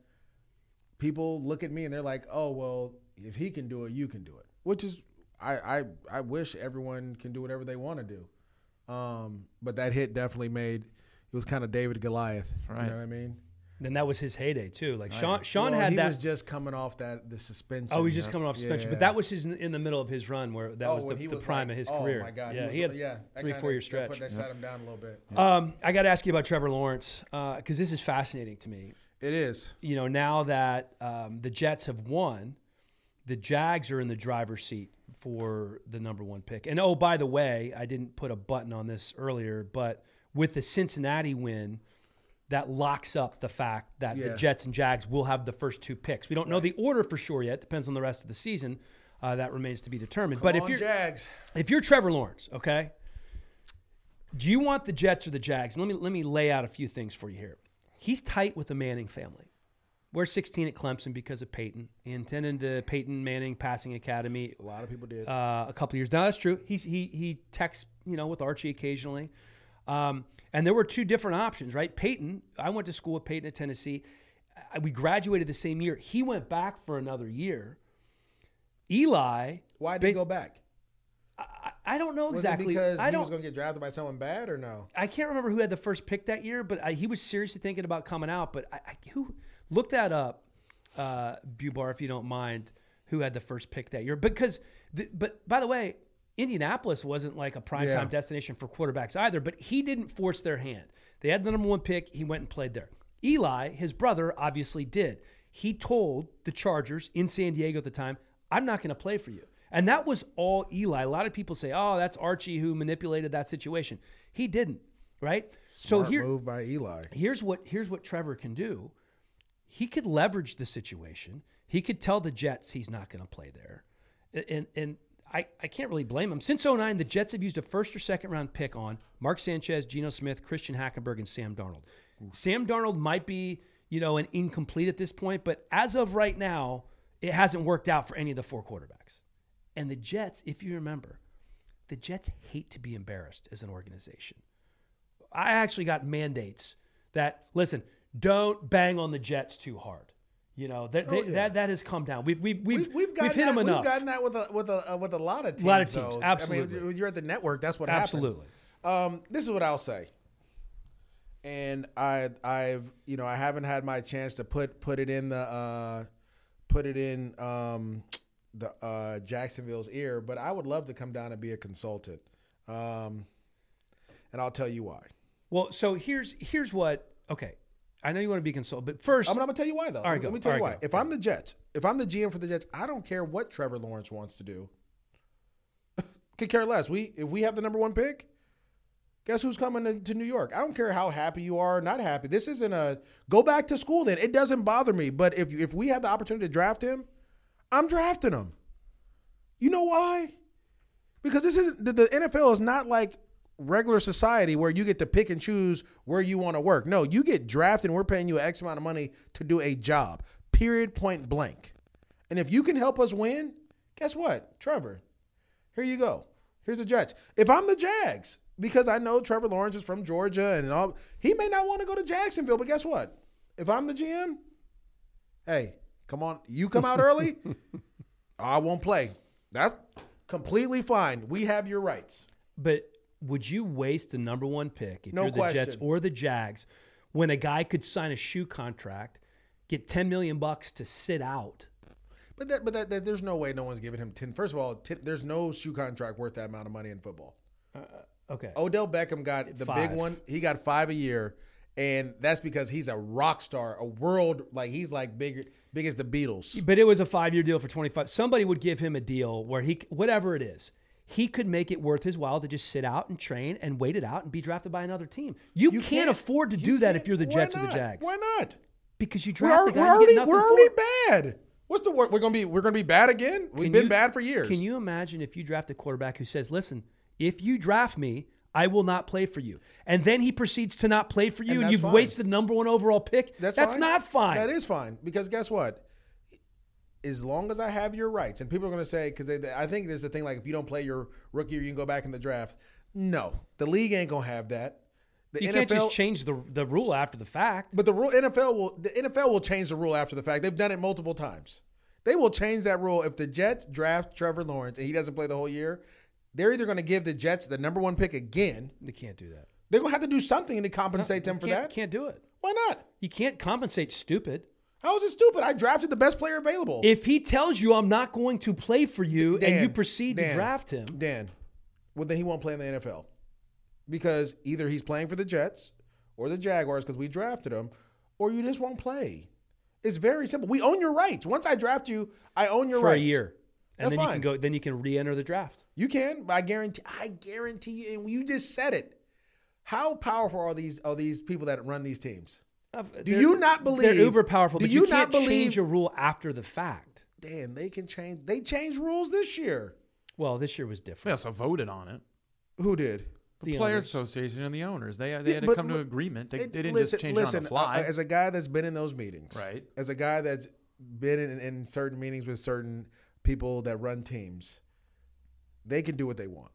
people look at me and they're like, "Oh, well, if he can do it, you can do it." Which is, I I, I wish everyone can do whatever they want to do. Um, but that hit definitely made it was kind of David Goliath. Right. You know what I mean? then that was his heyday too. Like Sean, Sean Well, had he that. He was just coming off that the suspension. Oh, he's just coming off suspension, but that was his in the middle of his run where that Oh, was the, the was prime like, of his oh career. my God, yeah, was, he had yeah, three four year stretch. Put, that sat him down a little bit. Um, I got to ask you about Trevor Lawrence because this is fascinating to me. It is. You know, now that um, the Jets have won, the Jags are in the driver's seat for the number one pick. And oh, by the way, I didn't put a button on this earlier, but with the Cincinnati win, that locks up the fact that Yeah. the Jets and Jags will have the first two picks. We don't know the order for sure yet. Depends on the rest of the season. Uh, that remains to be determined. but if you're Jags, if you're Trevor Lawrence, okay, do you want the Jets or the Jags? Let me let me lay out a few things for you here. He's tight with the Manning family. We're 16 at Clemson because of Peyton. He attended the Peyton Manning Passing Academy a lot of people did. uh, a couple years. Now that's true. He's he he texts you know with Archie occasionally, um, and there were two different options, right? Peyton, I went to school with Peyton at Tennessee. I- We graduated the same year. He went back for another year. Eli, Why did he go back? I, I don't know Was exactly. because I he was going to get drafted by someone bad or no? I can't remember who had the first pick that year, but I, he was seriously thinking about coming out. But I, I who look that up, uh, Bubar, if you don't mind, who had the first pick that year? Because, the, but by the way, Indianapolis wasn't like a prime Yeah. time destination for quarterbacks either. But he didn't force their hand. They had the number one pick. He went and played there. Eli, his brother, obviously did. He told the Chargers in San Diego at the time, "I'm not going to play for you." And that was all Eli. A lot of people say, "Oh, that's Archie who manipulated that situation." He didn't, right? so Smart here, move by Eli. here's what here's what Trevor can do. He could leverage the situation. He could tell the Jets he's not going to play there, and and I, I can't really blame him. Since 09, the Jets have used a first or second round pick on Mark Sanchez, Geno Smith, Christian Hackenberg, and Sam Darnold. Sam Darnold might be you know an incomplete at this point, but as of right now, it hasn't worked out for any of the four quarterbacks. And the Jets, if you remember, the Jets hate to be embarrassed as an organization. I actually got mandates that listen, don't bang on the Jets too hard. You know that Oh, yeah. that that has come down. We've we've we've, We've, we've, hit that, them enough. We've gotten that with a with a uh, with a lot of teams. Lot of teams, though. absolutely. I mean, you're at the network. That's what Absolutely. happens. Um, this is what I'll say. And I I've you know I haven't had my chance to put put it in the uh, put it in um, the uh, Jacksonville's ear, but I would love to come down and be a consultant. Um, and I'll tell you why. well, so here's here's what. Okay, I know you want to be consoled, but 1st I'm, gonna tell you why though. All right, Let go. me tell All you right, why. go. If I'm the Jets, if I'm the GM for the Jets, I don't care what Trevor Lawrence wants to do. Could care less. We if we have the number one pick, guess who's coming to, to New York? I don't care how happy you are or not happy. This isn't a go back to school. Then it doesn't bother me. But if if we have the opportunity to draft him, I'm drafting him. You know why? Because this isn't the, the NFL is not like regular society where you get to pick and choose where you want to work. No, you get drafted and we're paying you X amount of money to do a job. Period point blank. And if you can help us win, guess what? Trevor, here you go. Here's the Jets. If I'm the Jags, because I know Trevor Lawrence is from Georgia and all he may not want to go to Jacksonville, but guess what? If I'm the GM, hey, come on, you come out early, I won't play. That's completely fine. We have your rights. But would you waste the number one pick if No you're the Jets or the Jags when a guy could sign a shoe contract, get 10 million bucks to sit out? But that, but that, that, there's no way no one's giving him ten. First of all, 10, there's no shoe contract worth that amount of money in football. Uh, uh, okay. Odell Beckham got the Five. big one. He got five a year, and that's because he's a rock star, a world like he's like big, big as the Beatles. But it was a five year deal for 25. Somebody would give him a deal where he, whatever it is, he could make it worth his while to just sit out and train and wait it out and be drafted by another team. You, You can't, afford to do that if you're the Jets or the Jags. Why not? Because you We're, draft the guy we're already we're already bad. What's the word? We're gonna be we're gonna be bad again. We've Can been you- bad for years. Can you imagine if you draft a quarterback who says, "Listen, if you draft me, I will not play for you," and then he proceeds to not play for you, And and, you've fine. wasted the number one overall pick? That's, That's fine. not fine. That is fine because guess what? As long as I have your rights, and people are going to say because I think there's a thing like if you don't play your rookie you can go back in the draft. No, the league ain't going to have that. The you NFL, can't just change the the rule after the fact. but the rule NFL will the NFL will change the rule after the fact. They've done it multiple times. They will change that rule if the Jets draft Trevor Lawrence and he doesn't play the whole year. They're either going to give the Jets the number one pick again. They can't do that. They're going to have to do something to compensate them for that. Can't do it. Why not? You can't compensate stupid. How is it stupid? I drafted the best player available. If he tells you I'm not going to play for you, and you Dan, proceed to draft him, Dan, well then he won't play in the NFL because either he's playing for the Jets or the Jaguars because we drafted him, or you just won't play. It's very simple. We own your rights. Once I draft you, I own your for rights for a year, and That's then you fine. can go. Then you can re-enter the draft. You can, but I guarantee. I guarantee you, and you just said it. How powerful are these are these people that run these teams? Do you not believe- they're uber powerful? do But you, you can't not change believe- a rule after the fact. Dan, they can change. They changed rules this year. Well, this year was different. They different. also voted on it. Who did? The, The Players owners. Association and the owners. They, they Yeah, had to come to an agreement. They, It- they didn't listen, just change listen, it on the fly. uh, as a guy that's been in those meetings, Right. As a guy that's been in, in certain meetings with certain people that run teams, they can do what they want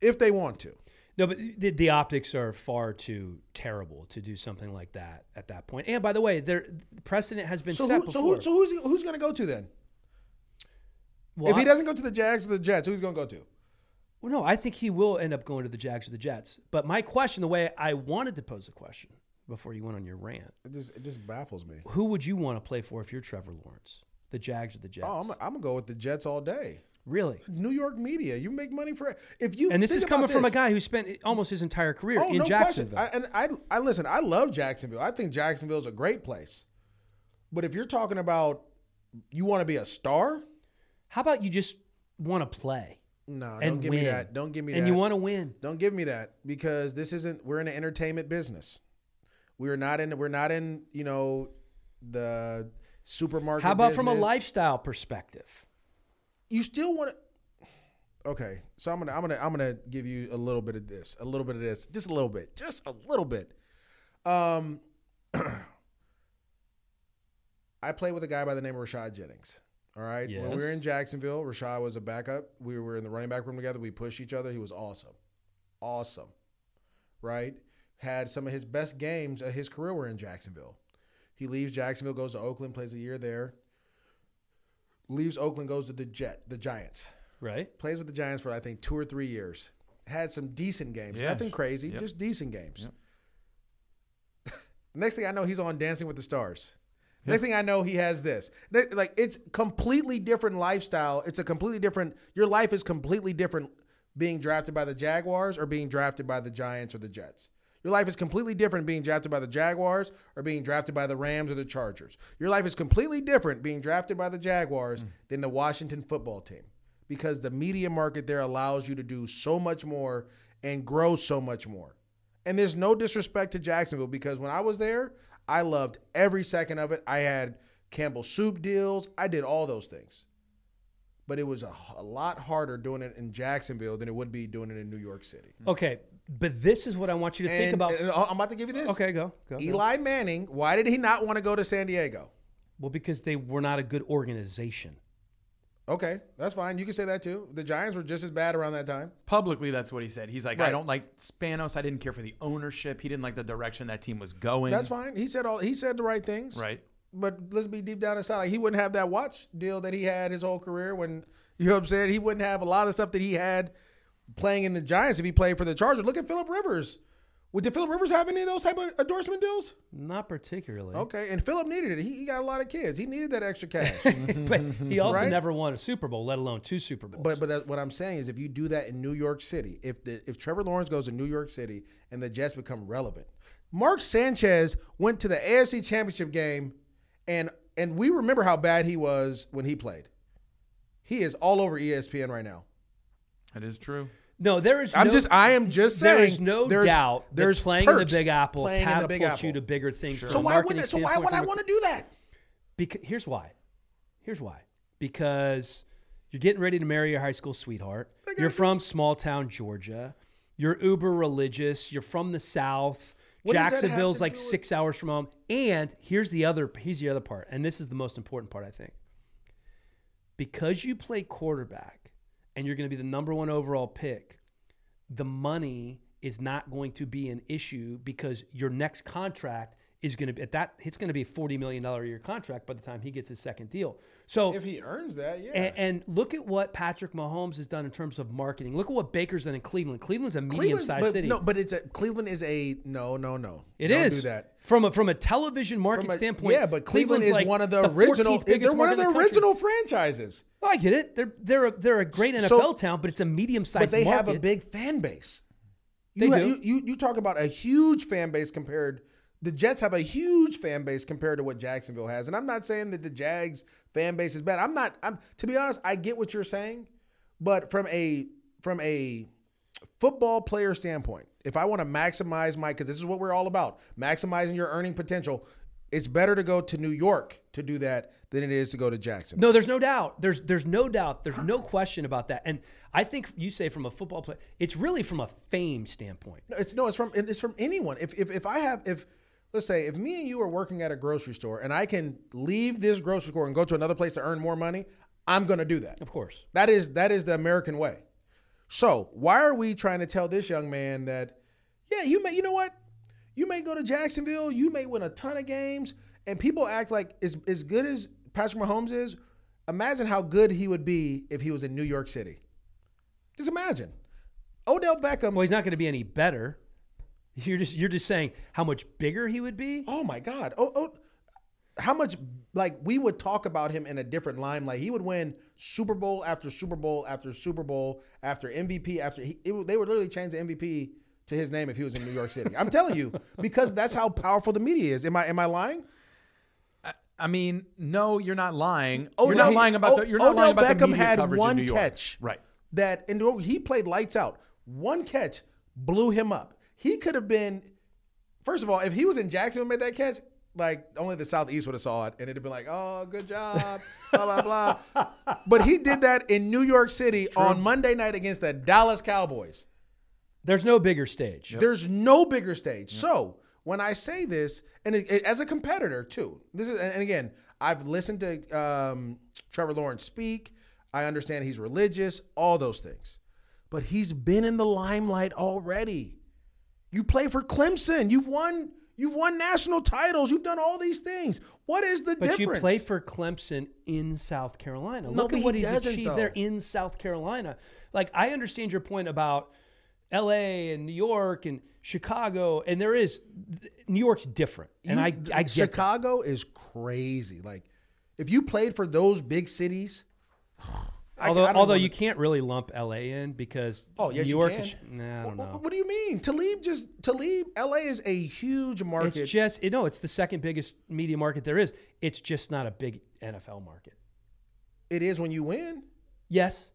if they want to. No, but the, the optics are far too terrible to do something like that at that point. And by the way, there precedent has been So, set who, so, before. who, so who's who's going to go to then? Well, if he doesn't go to the Jags or the Jets, who's going to go to? Well, no, I think he will end up going to the Jags or the Jets. But my question, the way I wanted to pose the question before you went on your rant, It just it just baffles me. who would you want to play for if you're Trevor Lawrence? The Jags or the Jets? Oh, I'm, I'm gonna go with the Jets all day. Really? New York media, you make money for it. if you. And this is coming from a guy who spent almost his entire career Oh, in no Jacksonville. I, and I, I listen. I love Jacksonville. I think Jacksonville is a great place. But if you're talking about you want to be a star, How about you just want to play no, don't give win? me that. Don't give me and that. And you want to win. don't give me that because this isn't. We're in an entertainment business. We're not in. We're not in. You know, the supermarket. How about from a lifestyle perspective? You still want to. Okay, so I'm gonna I'm gonna I'm gonna give you a little bit of this, a little bit of this, just a little bit, just a little bit. Um, I played with a guy by the name of Rashad Jennings. All right, when we were in Jacksonville, Rashad was a backup. We were in the running back room together. We pushed each other. He was awesome, awesome. Right, had some of his best games of his career were in Jacksonville. He leaves Jacksonville, goes to Oakland, plays a year there. Leaves Oakland, goes to the Jet, the Giants Right? plays with the Giants for I think two or three years. Had some decent games, Yeah. nothing crazy, Yep. just decent games. Yep. Next thing I know, he's on Dancing with the Stars. Next thing I know, he has this. Like it's completely different lifestyle. It's a completely different. Your life is completely different being drafted by the Jaguars or being drafted by the Giants or the Jets. Your life is completely different being drafted by the Jaguars or being drafted by the Rams or the Chargers. Your life is completely different being drafted by the Jaguars mm. than the Washington football team because the media market there allows you to do so much more and grow so much more. And there's no disrespect to Jacksonville because when I was there, I loved every second of it. I had Campbell soup deals. I did all those things. But it was a, a lot harder doing it in Jacksonville than it would be doing it in New York City. Okay, but this is what I want you to think And- about. and I'm about to give you this. okay, go. go, go. Eli Manning, why did he not want to go to San Diego? Well, because they were not a good organization. Okay, that's fine. You can say that too. The Giants were just as bad around that time. Publicly, that's what he said. He's like, Right. I don't like Spanos. I didn't care for the ownership. He didn't like the direction that team was going. That's fine. He said all he said the right things. Right. But let's be deep down inside. Like he wouldn't have that watch deal that he had his whole career when you know what I'm saying? He wouldn't have a lot of stuff that he had playing in the Giants if he played for the Chargers. Look at Philip Rivers. Well, did Philip Rivers have any of those type of endorsement deals? Not particularly. Okay, and Philip needed it. He, he got a lot of kids. He needed that extra cash. but he also Right? never won a Super Bowl, let alone two Super Bowls. But but that- what I'm saying is, if you do that in New York City, if the if Trevor Lawrence goes to New York City and the Jets become relevant, Mark Sanchez went to the AFC Championship game, and and we remember how bad he was when he played. He is all over ESPN right now. That is true. No, there is. I'm no, just I am just saying. There is no there's- doubt there's that playing in the Big Apple playing in the catapults Big Apple. you to bigger things. So why wouldn't so why would I want to do that? Because here's why. Here's why. Because you're getting ready to marry your high school sweetheart. You're from small town Georgia. You're uber religious. You're from the South. What does that have Jacksonville's like six hours from home. And here's the other. Here's the other part. And this is the most important part, I think. Because you play quarterback, and you're going to be the number one overall pick. The money is not going to be an issue because your next contract is going to be at that. It's going to be a forty million dollar a year contract by the time he gets his second deal. So If he earns that, yeah. and, and look at what Patrick Mahomes has done in terms of marketing. Look at what Baker's done in Cleveland. Cleveland's a medium-sized but, city. No, but it's a Cleveland is a no, no, no. It Don't is do that. from a from a television market From a- standpoint. yeah, but Cleveland is like one of the, 14th original. They're one of the, country. original franchises. Oh, I get it. They're they're a, they're a great NFL So- town, but it's a medium sized. but they market. have a big fan base. They You, ha- do. you, you you talk about a huge fan base compared. The Jets have a huge fan base compared to what Jacksonville has, and I'm not saying that the Jags fan base is bad. I'm not. I'm to be honest. I get what you're saying, but from a from a football player standpoint, if I want to maximize my, because this is what we're all about, maximizing your earning potential, it's better to go to New York to do that than it is to go to Jackson. No, there's no doubt. There's there's no doubt. There's no question about that. And I think you say from a football player, it's really from a fame standpoint. No, it's no, it's from it's from anyone. If if if I have if let's say if me and you are working at a grocery store and I can leave this grocery store and go to another place to earn more money, I'm going to do that. Of course. That is that is the American way. So why are we trying to tell this young man that, yeah, you may, you know what, you may go to Jacksonville, you may win a ton of games, and people act like as as good as Patrick Mahomes is. Imagine how good he would be if he was in New York City. Just imagine. Odell Beckham. Well, he's not going to be any better. You're just you're just saying how much bigger he would be. Oh my God. Oh, oh, how much like we would talk about him in a different limelight. He would win Super Bowl after Super Bowl after Super Bowl after MVP after he, it, they would literally change the MVP to his name if he was in New York City. I'm telling you because that's how powerful the media is. Am I am I lying? I mean, no, you're not lying. Odell- you're not lying about oh, the. You're oh, not Odell lying about the Beckham media had coverage one in New York. catch. Right. That and he played lights out. One catch blew him up. He could have been. First of all, if he was in Jacksonville and made that catch, like only the southeast would have saw it, and it'd have been like, "Oh, good job," blah blah blah. But he did that in New York City on Monday night against the Dallas Cowboys. There's no bigger stage. There's no bigger stage. So when I say this, and it, it- as a competitor too, this is, and and again, I've listened to um, Trevor Lawrence speak. I understand he's religious, all those things, but he's been in the limelight already. You play for Clemson. You've won. You've won national titles. You've done all these things. What is the But difference? you played for Clemson in South Carolina. No, Look at what he he's achieved though. there in South Carolina. Like I understand your point about L.A. and New York and Chicago, and there is New York's different, and You- I I get. Chicago is crazy. Like if you played for those big cities, I- Although, I although you can't really lump LA in because Oh, yes, New you York. can. Is, nah, I don't What, know. what do you mean? Talib just Talib. LA is a huge market. It's just it, no. It's the second biggest media market there is. It's just not a big NFL market. it is when you win. Yes,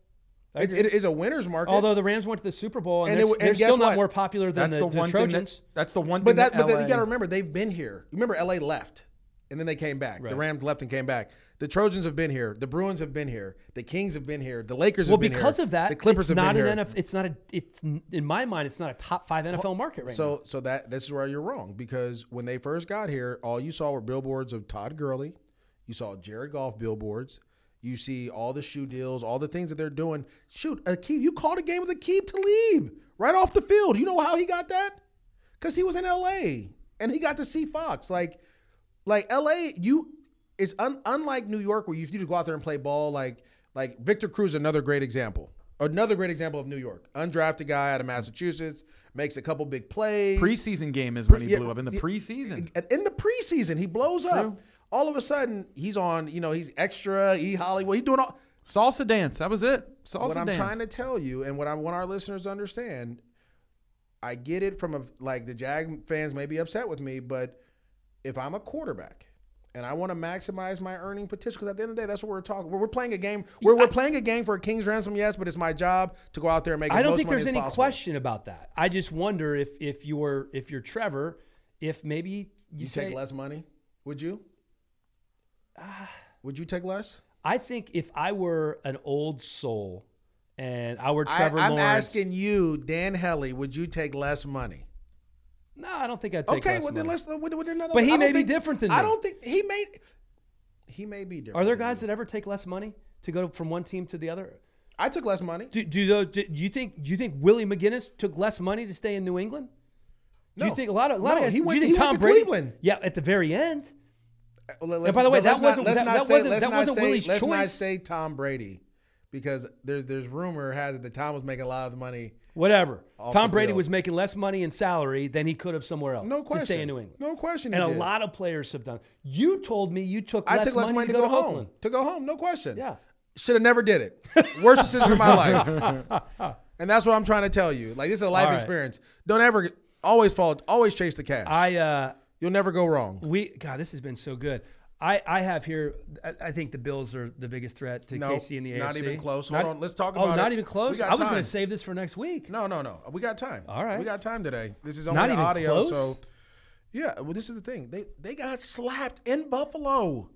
It's, it is a winners market. although the Rams went to the Super Bowl and, And they're, it w- they're and guess still not more popular than That's the, the, the one Trojans. That, that's the one but thing. that, that, but LA you got to remember they've been here. Remember, LA left, and then they came back. The Rams left and came back. The Trojans have been here. The Bruins have been here. The Kings have been here. The Lakers well, have been here. Well, because of that, the Clippers it's have not been an here. NFL. It's not a. It's in my mind, it's not a top five NFL market right now. So so that this is where you're wrong because when they first got here, all you saw were billboards of Todd Gurley. You saw Jared Goff billboards. You see all the shoe deals, all the things that they're doing. Shoot, Akeem, you called a game with Aqib Talib right off the field. You know how he got that? Because he was in LA and he got to see Fox. Like, like LA, you it's un, unlike New York where you need to go out there and play ball. Like, like Victor Cruz, another great example. Another great example of New York. Undrafted guy out of Massachusetts makes a couple big plays. preseason game is when he Yeah, blew up in the yeah, preseason. In the preseason, he blows up. All of a sudden, he's on. You know, he's extra. E Hollywood. He's doing all. Salsa dance. That was it. Salsa what I'm dance. trying to tell you, and what I want our listeners to understand, I get it from a like the Jag fans may be upset with me, but if I'm a quarterback and I want to maximize my earning potential, because at the end of the day, that's what we're talking. We're, we're playing a game. We're, we're playing a game for a king's ransom, yes, but it's my job to go out there and make. I as don't most think money there's any possible. question about that. I just wonder if if you're if you're Trevor, if maybe you, You say, take less money? Would you? Would you take less? I think if I were an old soul and I were I, Trevor I'm Lawrence, asking you, Dan Hellie, would you take less money? no, I don't think I'd take Okay, less well then money. let's. Well, then, then, But he I may be different than me. I don't think he may. He may be different. Are there guys that ever take less money to go from one team to the other? I took less money? Do, do, those, do, do you think do you think Willie McGinest took less money to stay in New England? Do No. you think a lot of a lot No, of guys, he do went- you think he went Tom to Brady? Cleveland. Yeah, at the very end. Let's- by the way, that let's wasn't- let's that- say- wasn't- let's that wasn't say- Willie's Let's not say Tom Brady because there's there's rumor has it that Tom was making a lot of money. Whatever. Tom Brady field. was making less money in salary than he could have somewhere else No to question. stay in New England. No question. And a did. lot of players have done. You told me you took I less, took less money, to go, to home. Oakland. To go home, no question. Yeah. Should have never did it. Worst decision of my life. And that's what I'm trying to tell you. Like this is a life right. experience. Don't ever always fall. Always chase the cash. I uh You'll never go wrong. we God, this has been so good. I, I have here. I, I think the Bills are the biggest threat to No, KC in the AFC. not even close. Hold Not- on, let's talk oh, about. Oh, not it. even close. I was going to save this for next week. No, no, no. We got time. All right. We got time today. This is Not only even audio, close? so yeah. Well, this is the thing. They they got slapped in Buffalo.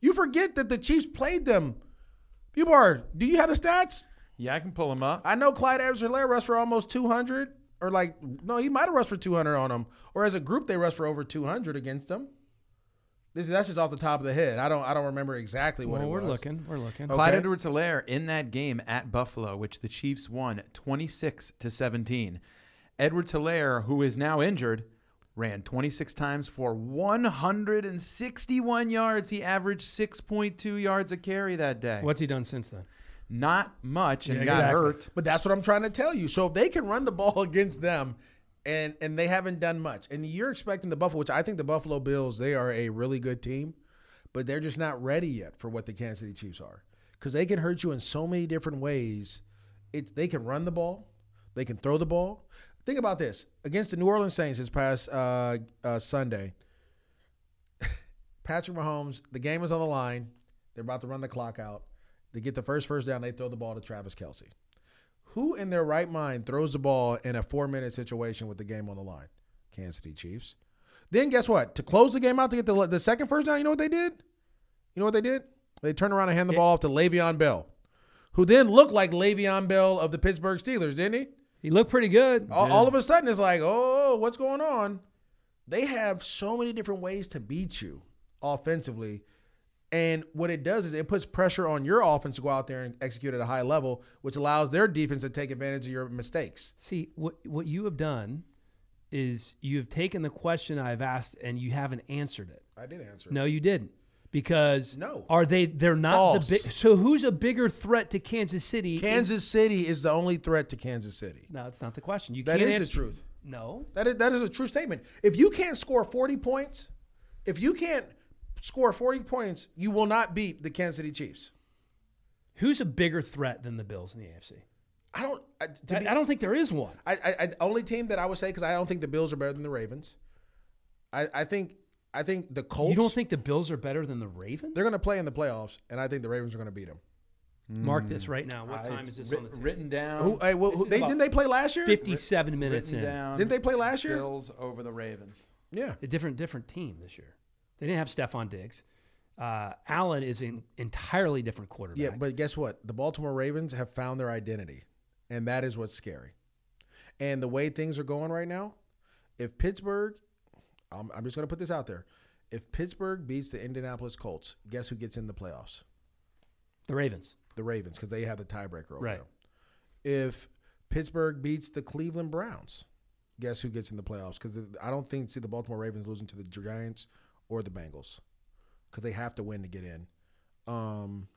You forget that the Chiefs played them. Bubard, do you have the stats? Yeah, I can pull them up. I know Clyde Edwards-Helaire rushed for almost 200, or like no, he might have rushed for 200 on them, or as a group they rushed for over 200 against them. This, is that's just off the top of the head. I don't I don't remember exactly what Well, it we're was. looking. We're looking. Okay. Clyde Edwards-Helaire in that game at Buffalo, which the Chiefs won 26 to 17. Edwards-Helaire, who is now injured, ran 26 times for 161 yards. He averaged 6.2 yards a carry that day. What's he done since then? Not much, and Yeah, got exactly. hurt. But that's what I'm trying to tell you. So if they can run the ball against them, and and they haven't done much, and you're expecting the Buffalo, which I think the Buffalo Bills, they are a really good team, but they're just not ready yet for what the Kansas City Chiefs are, because they can hurt you in so many different ways. It they can run the ball, they can throw the ball. Think about this against the New Orleans Saints this past uh, uh, Sunday. Patrick Mahomes, the game was on the line. They're about to run the clock out. They get the first first down. They throw the ball to Travis Kelce. Who in their right mind throws the ball in a four minute situation with the game on the line? Kansas City Chiefs. Then guess what? To close the game out to get the, the second first down, you know what they did? You know what they did? They turned around and hand the ball off to Le'Veon Bell, who then looked like Le'Veon Bell of the Pittsburgh Steelers, didn't he? He looked pretty good. All, all of a sudden, it's like, oh, what's going on? They have so many different ways to beat you offensively. And what it does is it puts pressure on your offense to go out there and execute at a high level, which allows their defense to take advantage of your mistakes. See, what what you have done is you have taken the question I've asked and you haven't answered it. I did answer. It. No, you didn't. Because No. are they? They're not False. the big. So who's a bigger threat to Kansas City? Kansas City is the only threat to Kansas City. No, that's not the question. You That can't is the truth. No, That is that is a true statement. If you can't score 40 points, if you can't score 40 points, you will not beat the Kansas City Chiefs. who's a bigger threat than the Bills in the AFC? I don't I, to I, be, I don't think there is one. I, I, I only team that I would say because I don't think the Bills are better than the Ravens. I, I think I think the Colts. You don't think the Bills are better than the Ravens? they're going to play in the playoffs, and I think the Ravens are going to beat them. Mark this right now. What Uh, time is this writ- on the table? written down? Who? Hey, well, This who is they didn't they play last year? Fifty-seven minutes written in. down. Didn't they play last year? Bills over the Ravens. Yeah. A different different team this year. They didn't have Stefon Diggs. Uh, Allen is an entirely different quarterback. Yeah, but guess what? The Baltimore Ravens have found their identity, and that is what's scary. And the way things are going right now, if Pittsburgh, I'm, I'm just going to put this out there, if Pittsburgh beats the Indianapolis Colts, guess who gets in the playoffs? the Ravens. The Ravens, because they have the tiebreaker over Right. them. If Pittsburgh beats the Cleveland Browns, guess who gets in the playoffs? Because I don't think see the Baltimore Ravens losing to the Giants or the Bengals, because they have to win to get in. Um,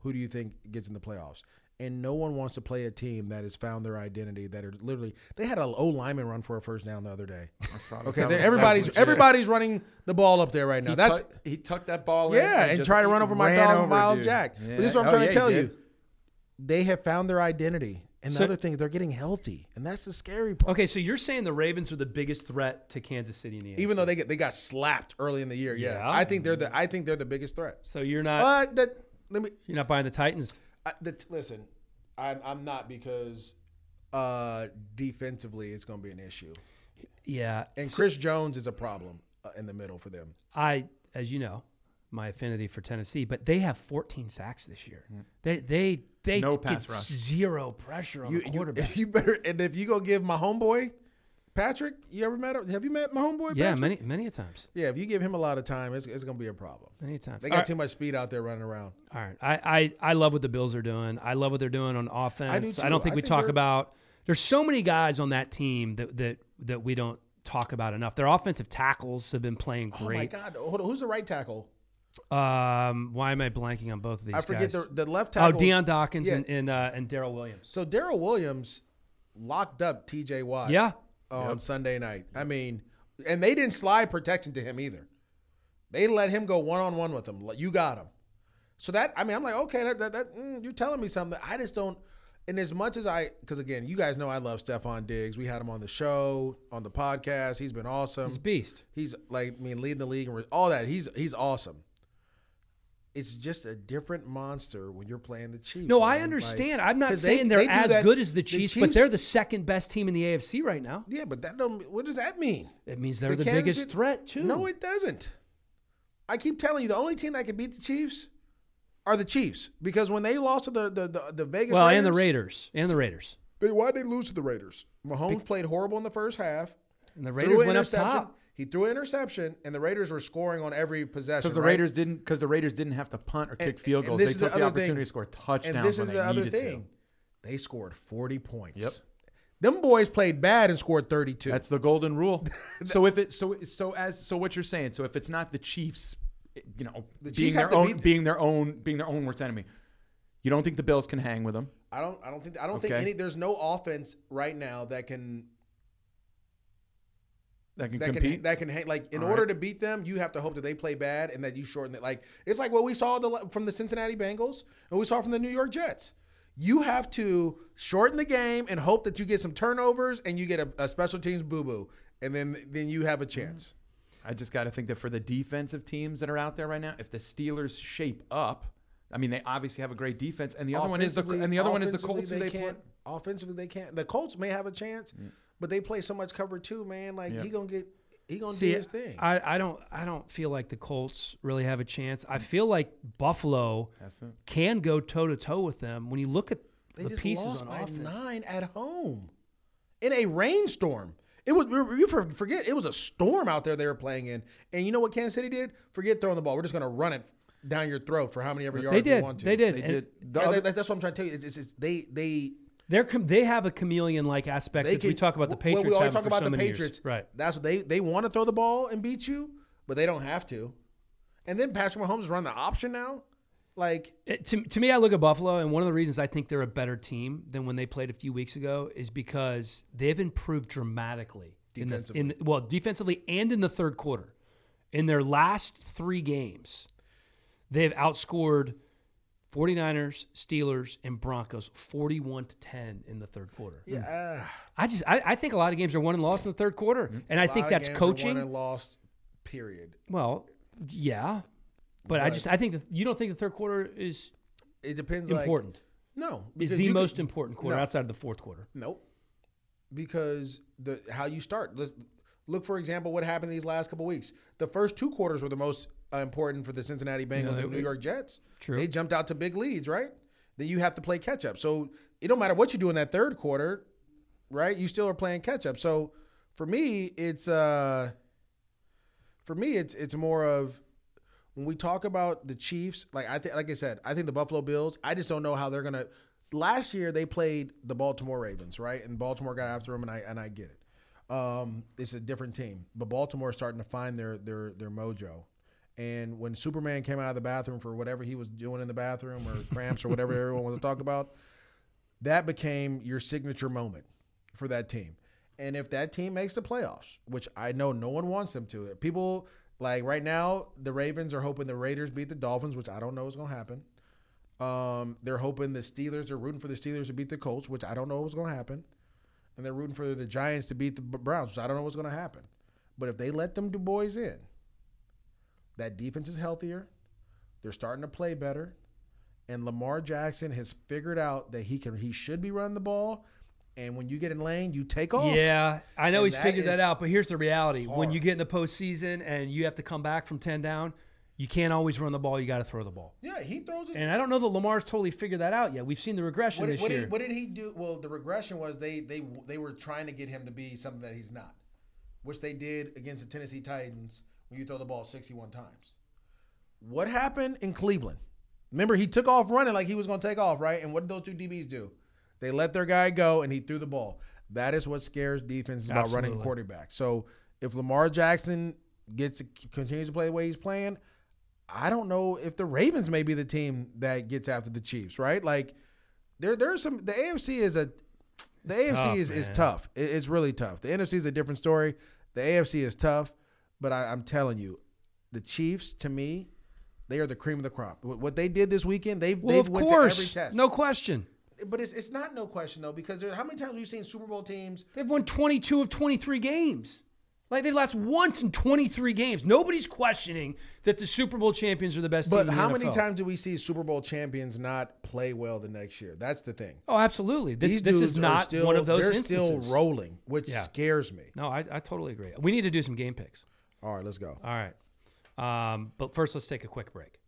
who do you think gets in the playoffs? And no one wants to play a team that has found their identity. That are literally they had an O lineman run for a first down the other day. I saw that. Okay, was- everybody's everybody's running the ball up there right now. He, That's tuck- he tucked that ball in. yeah, and just- try to run over my dog over, Myles dude. Jack. Yeah. But this is what I'm Oh, trying yeah, to tell you. They have found their identity. And the So- other thing they're getting healthy. And that's the scary part. Okay, so you're saying the Ravens are the biggest threat to Kansas City in the AFC. Even though they get they got slapped early in the year, yeah. Yeah. I think they're the I think they're the biggest threat. so you're not Uh, that let me you're not buying the Titans. I, the, listen. I'm I'm not because uh defensively it's going to be an issue. Yeah, And so Chris Jones is a problem uh, in the middle for them. I, as you know, my affinity for Tennessee, but they have 14 sacks this year. Mm. They they they No get rush. zero pressure on You, the you, quarterback. you better and if you go give my homeboy Patrick, you ever met? Have you met my homeboy? yeah, Patrick? many many a times, Yeah, if you give him a lot of time, it's, it's going to be a problem. many a times. They All got right, too much speed out there running around. all right. I, I I love what the Bills are doing. I love what they're doing on offense. I, too. don't think I we think talk about. There's so many guys on that team that that that we don't talk about enough. Their offensive tackles have been playing great. Oh my. God! Hold on. Who's the right tackle? Um, why am I blanking on both of these? I forget guys? the the left tackle. Oh, tackle. Dion Dawkins yeah. and and, uh, and Daryl Williams. So Daryl Williams locked up T.J. Watt. Yeah, on Sunday night. I mean, and they didn't slide protection to him either. They let him go one on one with him. You got him. So that I mean, I'm like, okay, that, that, that mm, you're telling me something. I just don't. And as much as I, because again, you guys know I love Stefon Diggs. We had him on the show, on the podcast. He's been awesome. He's a beast. He's like, I mean, leading the league and all that. He's he's awesome. It's just a different monster when you're playing the Chiefs. No, man. I Like, understand. I'm not saying they are as that- good as the Chiefs, but Chiefs- they're the second best team in the AFC right now. Yeah, but that don't. What does that mean? It means they're the, Kansas biggest City- threat too. No, it doesn't. I keep telling you, the only team that can beat the Chiefs are the Chiefs because when they lost to the the, the, the Vegas well, Raiders, and the Raiders, and the Raiders, They, why did they lose to the Raiders? Mahomes played horrible in the first half. and the Raiders went up top. He threw an interception, and the Raiders were scoring on every possession. Because the right? Raiders didn't because the Raiders didn't have to punt or kick And- field goals. They is the took the, opportunity thing. to score touchdowns And this is the other thing. They scored 40 points. Yep. Them boys played bad and scored 32. That's the golden rule. so if it so so as so what you're saying. So if it's not the Chiefs, you know, The being Chiefs their own beat- being their own being their own worst enemy, you don't think the Bills can hang with them? I don't. I don't think. I don't think any. There's no offense right now that can That can that compete. can that can hang. Like in All order right. to beat them, you have to hope that they play bad and that you shorten it. Like it's like what we saw the, from the Cincinnati Bengals and we saw from the New York Jets. You have to shorten the game and hope that you get some turnovers and you get a, a special teams boo boo, and then then you have a chance. Mm-hmm. I just got to think that for the defensive teams that are out there right now, if the Steelers shape up, I mean, they obviously have a great defense, and the other one is the and the other one is the Colts. Who they can't. Offensively, they can't. The Colts may have a chance, mm. But they play so much cover too, man. Like Yeah. he gonna get, he gonna See, do his thing. I, I don't I don't feel like the Colts really have a chance. I feel like Buffalo can go toe to toe with them. When you look at They the just pieces lost on by offense, nine at home in a rainstorm. It was you forget it was a storm out there they were playing in, and you know what Kansas City did? Forget throwing the ball. We're just gonna run it down your throat for how many ever yards they we did. want to. They did. They And did. The Yeah, other- that's what I'm trying to tell you. It's, it's, it's they they They're com- they have a chameleon like aspect. they that we talk about the well, Patriots. we always talk about so the many years. Right? That's what they they want to throw the ball and beat you, but they don't have to. And then Patrick Mahomes run the option now. Like It, to, to me, I look at Buffalo, and one of the reasons I think they're a better team than when they played a few weeks ago is because they've improved dramatically. In the, in the- well, defensively and in the third quarter. In their last three games, they've outscored 49ers, Steelers, and Broncos 41 to 10 in the third quarter. yeah, uh, I just I, I think a lot of games are won and lost in the third quarter. And I a lot think of that's games are won coaching. and lost. Period. Well, yeah. But, I just I think that you don't think the third quarter is It depends. important. Like, no, is the most could- important quarter no. outside of the fourth quarter. Nope. Because the how you start. Let's look for example what happened these last couple weeks. The first two quarters were the most important for the Cincinnati Bengals they- and New York Jets. True. They jumped out to big leads, right? Then you have to play catch up. So it don't matter what you do in that third quarter, right? You still are playing catch up. So for me, it's uh for me it's it's more of when we talk about the Chiefs, like I think, like I said, I think the Buffalo Bills. I just don't know how they're gonna. Last year they played the Baltimore Ravens, right? And Baltimore got after them, and I and I get it. Um, it's a different team, but Baltimore's starting to find their their their mojo. And when Superman came out of the bathroom for whatever he was doing in the bathroom or cramps or whatever everyone wants to talk about, that became your signature moment for that team. And if that team makes the playoffs, which I know no one wants them to, people like right now, the Ravens are hoping the Raiders beat the Dolphins, which I don't know is going to happen. Um, they're hoping the Steelers are rooting for the Steelers to beat the Colts, which I don't know what's going to happen. And they're rooting for the Giants to beat the Browns, which I don't know what's going to happen. But if they let them do boys in, that defense is healthier. They're starting to play better. And Lamar Jackson has figured out that he can he should be running the ball. And when you get in lane, you take off. Yeah, I know And he's that figured that out, but here's the reality: when you get in the postseason and you have to come back from ten down, you can't always run the ball. You got to throw the ball. Yeah, he throws it. And I don't know that Lamar's totally figured that out yet. We've seen the regression What did, this what, year. did, what did he do? Well, the regression was they they they were trying to get him to be something that he's not, which they did against the Tennessee Titans when you throw the ball 61 times. What happened in Cleveland? Remember, he took off running like he was going to take off, right? And what did those two DBs do? They let their guy go and he threw the ball. That is what scares defenses about running Absolutely. quarterbacks. So if Lamar Jackson gets continues to play the way he's playing, I don't know if the Ravens may be the team that gets after the Chiefs, right? Like there there's some the AFC is a the AFC tough, is, is tough. It- it's really tough. The NFC is a different story. The AFC is tough, but I, I'm telling you, the Chiefs to me, they are the cream of the crop. What they did this weekend, they've well, they've of went to every course, test. no question. but it's it's not no question though because there, how many times have you seen Super Bowl teams? They've won 22 of 23 games. Like they've lost once in 23 games. Nobody's questioning that the Super Bowl champions are the best But team in how many times do we see Super Bowl champions not play well the next year? That's the thing. Oh, absolutely. This These this is not still, one of those They're instances. still rolling, which Yeah. scares me. no, I, I totally agree. We need to do some game picks. All right, let's go. All right. Um, but first, let's take a quick break.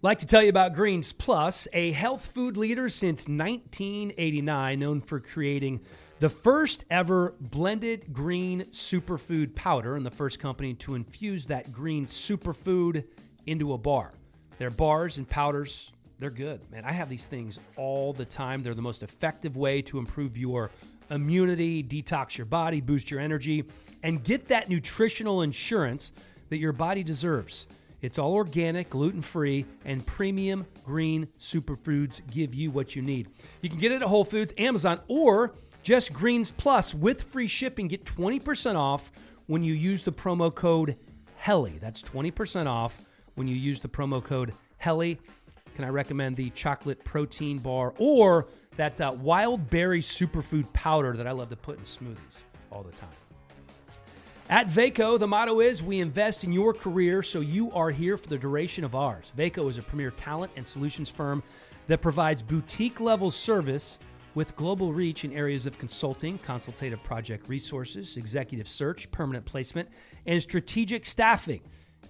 Like to tell you about Greens Plus, a health food leader since 1989, known for creating the first ever blended green superfood powder and the first company to infuse that green superfood into a bar. Their bars and powders, they're good. Man, I have these things all the time. They're the most effective way to improve your immunity, detox your body, boost your energy, and get that nutritional insurance that your body deserves. It's all organic, gluten free, and premium green superfoods give you what you need. You can get it at Whole Foods, Amazon, or just Greens Plus with free shipping. Get 20% off when you use the promo code HELLIE. That's 20% off when you use the promo code HELLIE. Can I recommend the chocolate protein bar or that uh, wild berry superfood powder that I love to put in smoothies all the time? At Vaco, the motto is we invest in your career so you are here for the duration of ours. Vaco is a premier talent and solutions firm that provides boutique level service with global reach in areas of consulting, consultative project resources, executive search, permanent placement, and strategic staffing.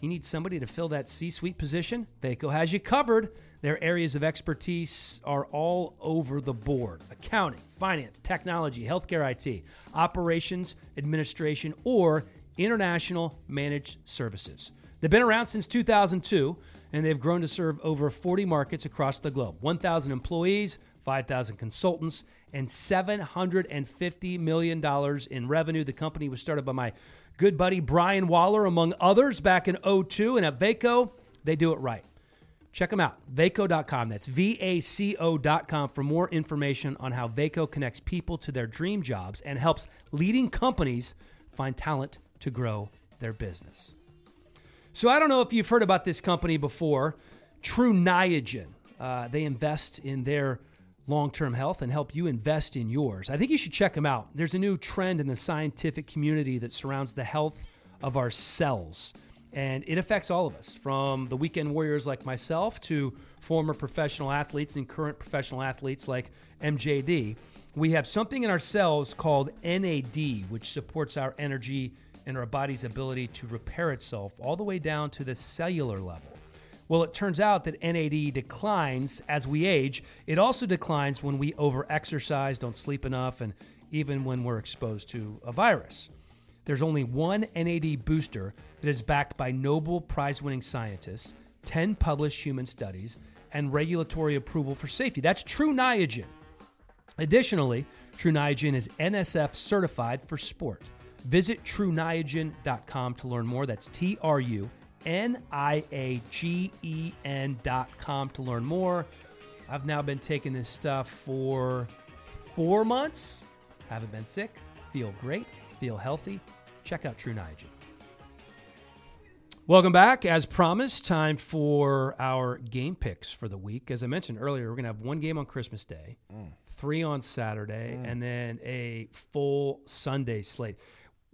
You need somebody to fill that C suite position? Vaco has you covered. Their areas of expertise are all over the board accounting, finance, technology, healthcare IT, operations, administration, or international managed services. They've been around since 2002 and they've grown to serve over 40 markets across the globe 1,000 employees, 5,000 consultants, and $750 million in revenue. The company was started by my good buddy Brian Waller, among others, back in 02. And at Vaco, they do it right. Check them out, vaco.com. That's V A C O.com for more information on how Vaco connects people to their dream jobs and helps leading companies find talent to grow their business. So, I don't know if you've heard about this company before, True Niagen. Uh, they invest in their long term health and help you invest in yours. I think you should check them out. There's a new trend in the scientific community that surrounds the health of our cells. And it affects all of us, from the weekend warriors like myself to former professional athletes and current professional athletes like MJD. We have something in our cells called NAD, which supports our energy and our body's ability to repair itself all the way down to the cellular level. Well, it turns out that NAD declines as we age. It also declines when we overexercise, don't sleep enough, and even when we're exposed to a virus. There's only one NAD booster that is backed by Nobel Prize winning scientists, 10 published human studies, and regulatory approval for safety. That's True Niagen. Additionally, True Niagen is NSF certified for sport. Visit trueniagen.com to learn more. That's T R U N I A G E N.com to learn more. I've now been taking this stuff for four months. Haven't been sick. Feel great. Feel healthy. Check out True Niagen. Welcome back. As promised, time for our game picks for the week. As I mentioned earlier, we're going to have one game on Christmas Day, three on Saturday, and then a full Sunday slate.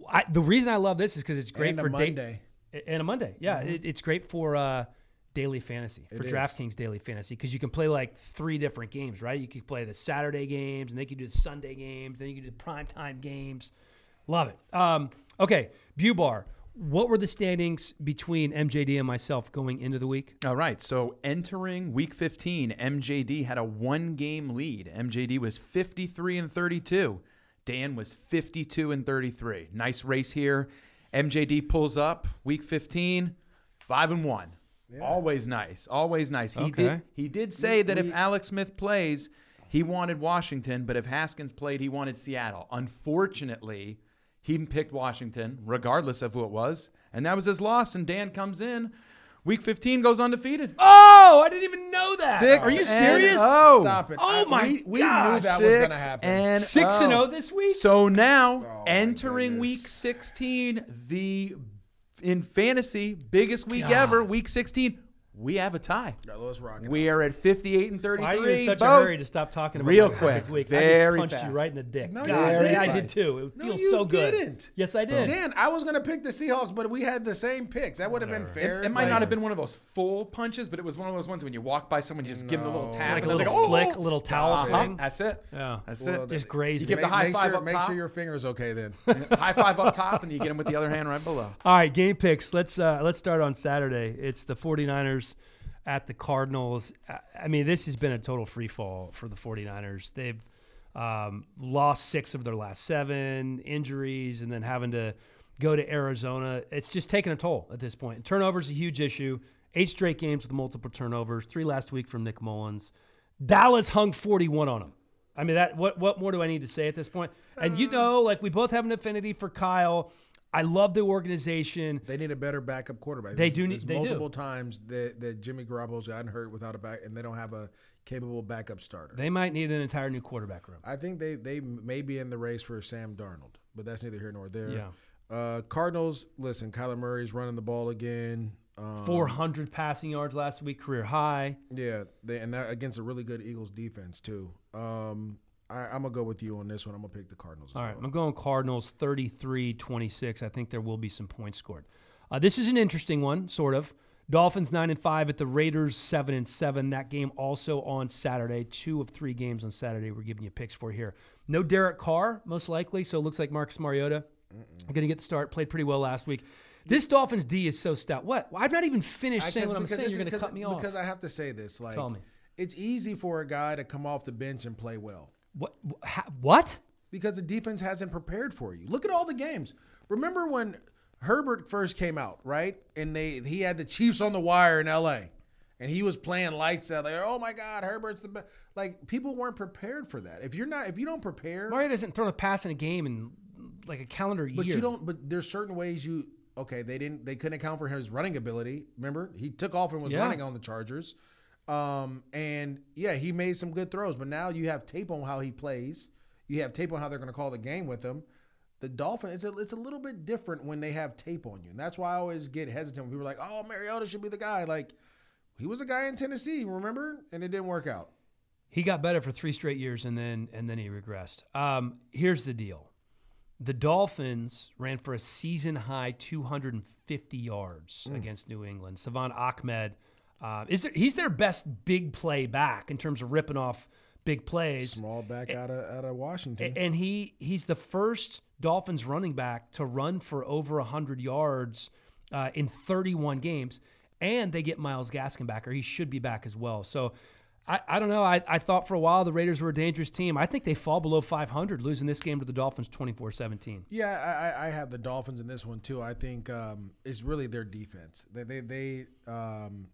I, the reason I love this is because it's great And for day- Monday. and a Monday. Yeah, it, it's great for uh, daily fantasy for DraftKings daily fantasy because you can play like three different games, right? You could play the Saturday games, and then you can do the Sunday games, then you can do the primetime games. Love it. Um, okay, Bubar. What were the standings between MJD and myself going into the week? All right. So entering week 15, MJD had a one game lead. MJD was 53 and 32. Dan was 52 and 33. Nice race here. MJD pulls up week 15, 5 and 1. Always nice. Always nice. He Okay. did he did say that if Alex Smith plays, he wanted Washington, but if Haskins played, he wanted Seattle. Unfortunately, he picked Washington, regardless of who it was, and that was his loss. And Dan comes in, week 15 goes undefeated. Oh, I didn't even know that. Six Are you and serious? oh. Stop it. Oh I- my we, we gosh. knew that was going to Six happen. And Six and oh. zero this week. So now, oh, my entering goodness. week 16, the in fantasy biggest week God. ever, week 16, we have a tie. Yeah, let's rock. We are at 58 and 33. Why are you in such both. a hurry to stop talking about Real quick, perfect week? I very just punched fast. you right in the dick. No, God, didn't. I did too. It No, feels you so good. didn't. Yes, I did. Dan, I was gonna pick the Seahawks, but we had the same picks. That would have been fair. It, it might Like- not have been one of those full punches, but it was one of those ones when you walk by someone, you just give them a little tap, Like a then they little go, flick, "Oh, a little towel stop." thing. That's it. Yeah. That's Well, it. Just grazed You give the high five sure, up Make sure your fingers okay then. high five up top, and you get them with the other hand right below. All right, game picks. Let's uh, let's start on Saturday. It's the 49ers at the Cardinals. I- mean, this has been a total free fall for the 49ers. They've um, lost six of their last seven, injuries, and then having to go to Arizona. It's just taking a toll at this point. Turnovers a huge issue. Eight straight games with multiple turnovers. Three last week from Nick Mullens. Dallas hung 41 on them. I mean, that what what more do I need to say at this point? And you know, like we both have an affinity for Kyle. I love the organization. They need a better backup quarterback. They There's- do need- they do. multiple times that, that Jimmy Garoppolo's gotten hurt without a back, and they don't have a capable backup starter. They might need an entire new quarterback room. I think they they may be in the race for Sam Darnold, but that's neither here nor there. Yeah. Uh, Cardinals. Listen, Kyler Murray's running the ball again. Um, 400 passing yards last week, career high. Yeah, they, and that against a really good Eagles defense too. Um, I, I'm gonna go with you on this one. I'm gonna pick the Cardinals. As All right, well. I'm going Cardinals 33 26. I think there will be some points scored. Uh, this is an interesting one, sort of. Dolphins 9 and 5 at the Raiders 7 and 7. That game also on Saturday. Two of three games on Saturday we're giving you picks for here. No Derek Carr, most likely, so it looks like Marcus Mariota going to get the start. Played pretty well last week. This Dolphins D is so stout. What? I've not even finished I- saying what I'm saying. You're going to because- cut me off. Because I have to say this. Like, Tell me. it's easy for a guy to come off the bench and play well What? What? because the defense hasn't prepared for you. Look at all the games. Remember when Herbert first came out, right? And they he had the Chiefs on the wire in L.A. and he was playing lights out there. Oh my God, Herbert's the best. Like people weren't prepared for that. If you're not, if you don't prepare, Mario doesn't throw a pass in a game in like a calendar year. But you don't. But there's certain ways you. Okay, they didn't. They couldn't account for his running ability. Remember, he took off and was Yeah. running on the Chargers. Um, and yeah, he made some good throws. But now you have tape on how he plays. You have tape on how they're going to call the game with him. The Dolphins, it's a, it's a little bit different when they have tape on you, and that's why I always get hesitant when people are like, "Oh, Mariota should be the guy." Like, he was a guy in Tennessee, remember, and it didn't work out. He got better for three straight years, and then and then he regressed. Um, here's the deal: the Dolphins ran for a season high 250 yards against New England. Salvon Ahmed uh, is there, he's their best big play back in terms of ripping off big plays. Small back out of out of Washington. And he he's the first Dolphins running back to run for over 100 yards uh, in 31 games. And they get Myles Gaskin back, or he should be back as well. So I, I don't know. I, I thought for a while the Raiders were a dangerous team. I think they fall below 500, losing this game to the Dolphins 24 17. Yeah, I, I- I have the Dolphins in this one too. I think um, it's really their defense. They, they, they um,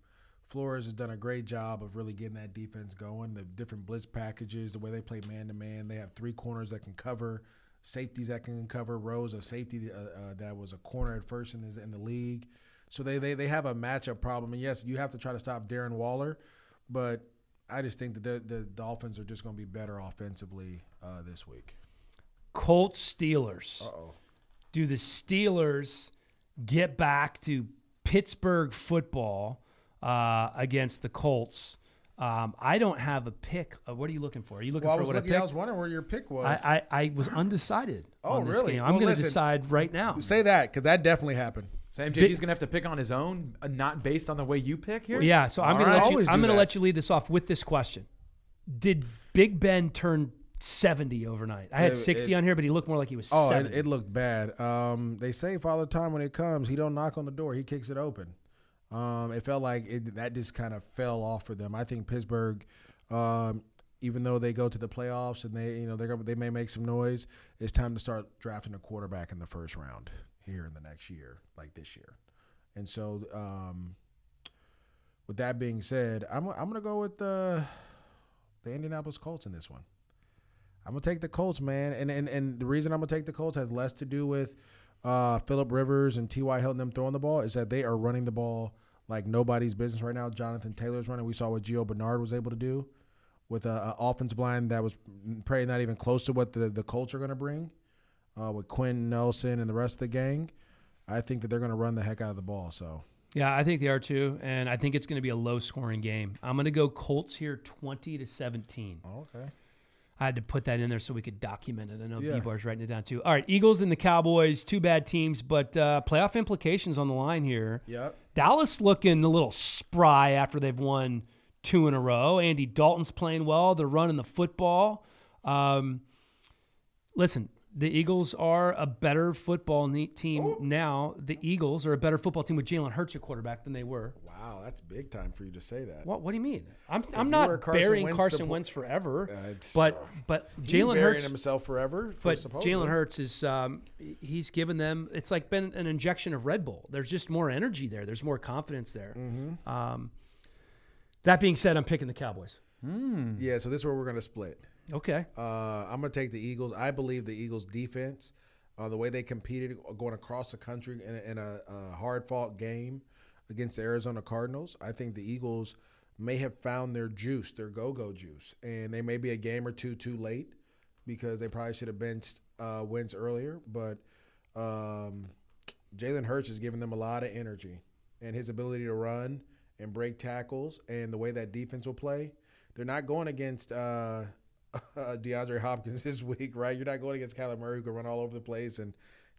Flores has done a great job of really getting that defense going. The different blitz packages, the way they play man to man. They have three corners that can cover, safeties that can cover. Rowe's, a safety uh, uh, that was a corner at first in, his, in the league. So they, they they have a matchup problem. And yes, you have to try to stop Darren Waller, but I just think that the, the Dolphins are just going to be better offensively uh, this week. Colts Steelers. oh. Do the Steelers get back to Pittsburgh football uh, against the Colts? Um, I don't have a pick. Uh, what are you looking for? Are you looking Well, I for was what looking. I I was wondering where your pick was. I, I, I was undecided Oh, on this really? game. I'm Well, going to decide right now. Say that because that definitely happened. So MJD's gonna have to pick on his own, uh, not based on the way you pick here. Yeah, so I'm All going to right. let you. I'm going to let you lead this off with this question: Did Big Ben turn 70 overnight? I had It- 60 it- on here, but he looked more like he was Oh, it, 70. it looked bad. Um, they say Father Time when it comes, he don't knock on the door, he kicks it open. Um, it felt like it, that just kind of fell off for them. I think Pittsburgh, um, even though they go to the playoffs and they, you know, gonna, they may make some noise. It's time to start drafting a quarterback in the first round here in the next year, like this year. And so, um, with that being said, I'm I'm gonna go with the the Indianapolis Colts in this one. I'm gonna take the Colts, man, and and and the reason I'm gonna take the Colts has less to do with uh, Philip Rivers and T.Y. Hilton them throwing the ball. Is that they are running the ball like nobody's business right now. Jonathan Taylor's running. We saw what Gio Bernard was able to do with a, a offensive line that was probably not even close to what the the Colts are gonna bring uh, with Quenton Nelson and the rest of the gang. I think that they're gonna run the heck out of the ball. So Yeah, I think they are too, and I think it's going to be a low-scoring game. I'm going to go Colts here, 20 to 17. Oh, okay. I had to put that in there so we could document it. I know Yeah. B-Bar's writing it down too. All right, Eagles and the Cowboys, two bad teams, but uh, playoff implications on the line here. Yep. Dallas looking a little spry after they've won two in a row. Andy Dalton's playing well. They're running the football. Um, listen, the Eagles are a better football ne- team now. The Eagles are a better football team with Jalen Hurts at quarterback than they were. Wow, that's big time for you to say that. What? What do you mean? I'm, I'm not Carson burying Wentz Carson support- Wentz forever, Uh, but but He's Jalen burying Hurts. himself forever. for But supposedly. Jalen Hurts is um, he's given them it's like been an injection of Red Bull. There's just more energy there. There's more confidence there. Mm-hmm. Um, that being said, I'm picking the Cowboys. Yeah, so this is where we're gonna split. Okay. Uh, I'm gonna take the Eagles. I believe the Eagles' defense, uh, the way they competed going across the country in a, in a, a hard-fought game against the Arizona Cardinals, I think the Eagles may have found their juice, their go-go juice, and they may be a game or two too late because they probably should have benched uh, Wentz earlier. But um, Jalen Hurts has given them a lot of energy, and his ability to run and break tackles, and the way that defense will play. They're not going against uh, DeAndre Hopkins this week, right? You're not going against Kyler Murray who can run all over the place, and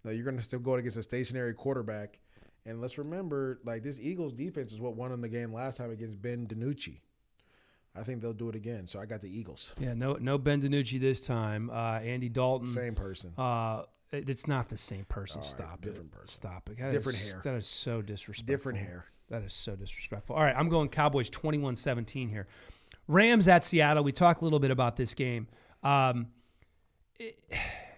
you know, you're going to still go against a stationary quarterback. And let's remember, like this Eagles defense is what won in the game last time against Ben DiNucci. I think they'll do it again. So I got the Eagles. Yeah. No. No Ben DiNucci this time. Uh, Andy Dalton. Same person. Uh, it- it's not the same person. All right, Stop different it. Different person. Stop it. That Different is- hair. That is so disrespectful. Different hair. That is so disrespectful. All right, I'm going Cowboys 21 17 here. Rams at Seattle. We talked a little bit about this game. Um, it-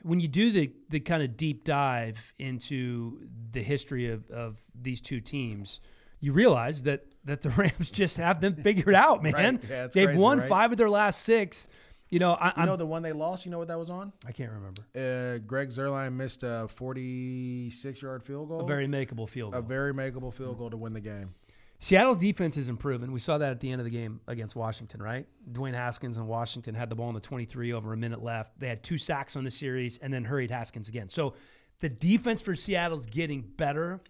when you do the, the kind of deep dive into the history of, of these two teams, you realize that, that the Rams just have them figured out, man. Right. Yeah, They've crazy, won right? five of their last six. You know, I, You I'm, know the one they lost. You know what that was on? I can't remember. Uh, Greg Zuerlein missed a 46 yard field goal. A very makeable field goal. a very makeable field goal to win the game. Seattle's defense is improving. We saw that at the end of the game against Washington, right? Dwayne Haskins and Washington had the ball in the 23 over a minute left. They had two sacks on the series and then hurried Haskins again. So the defense for Seattle's getting better,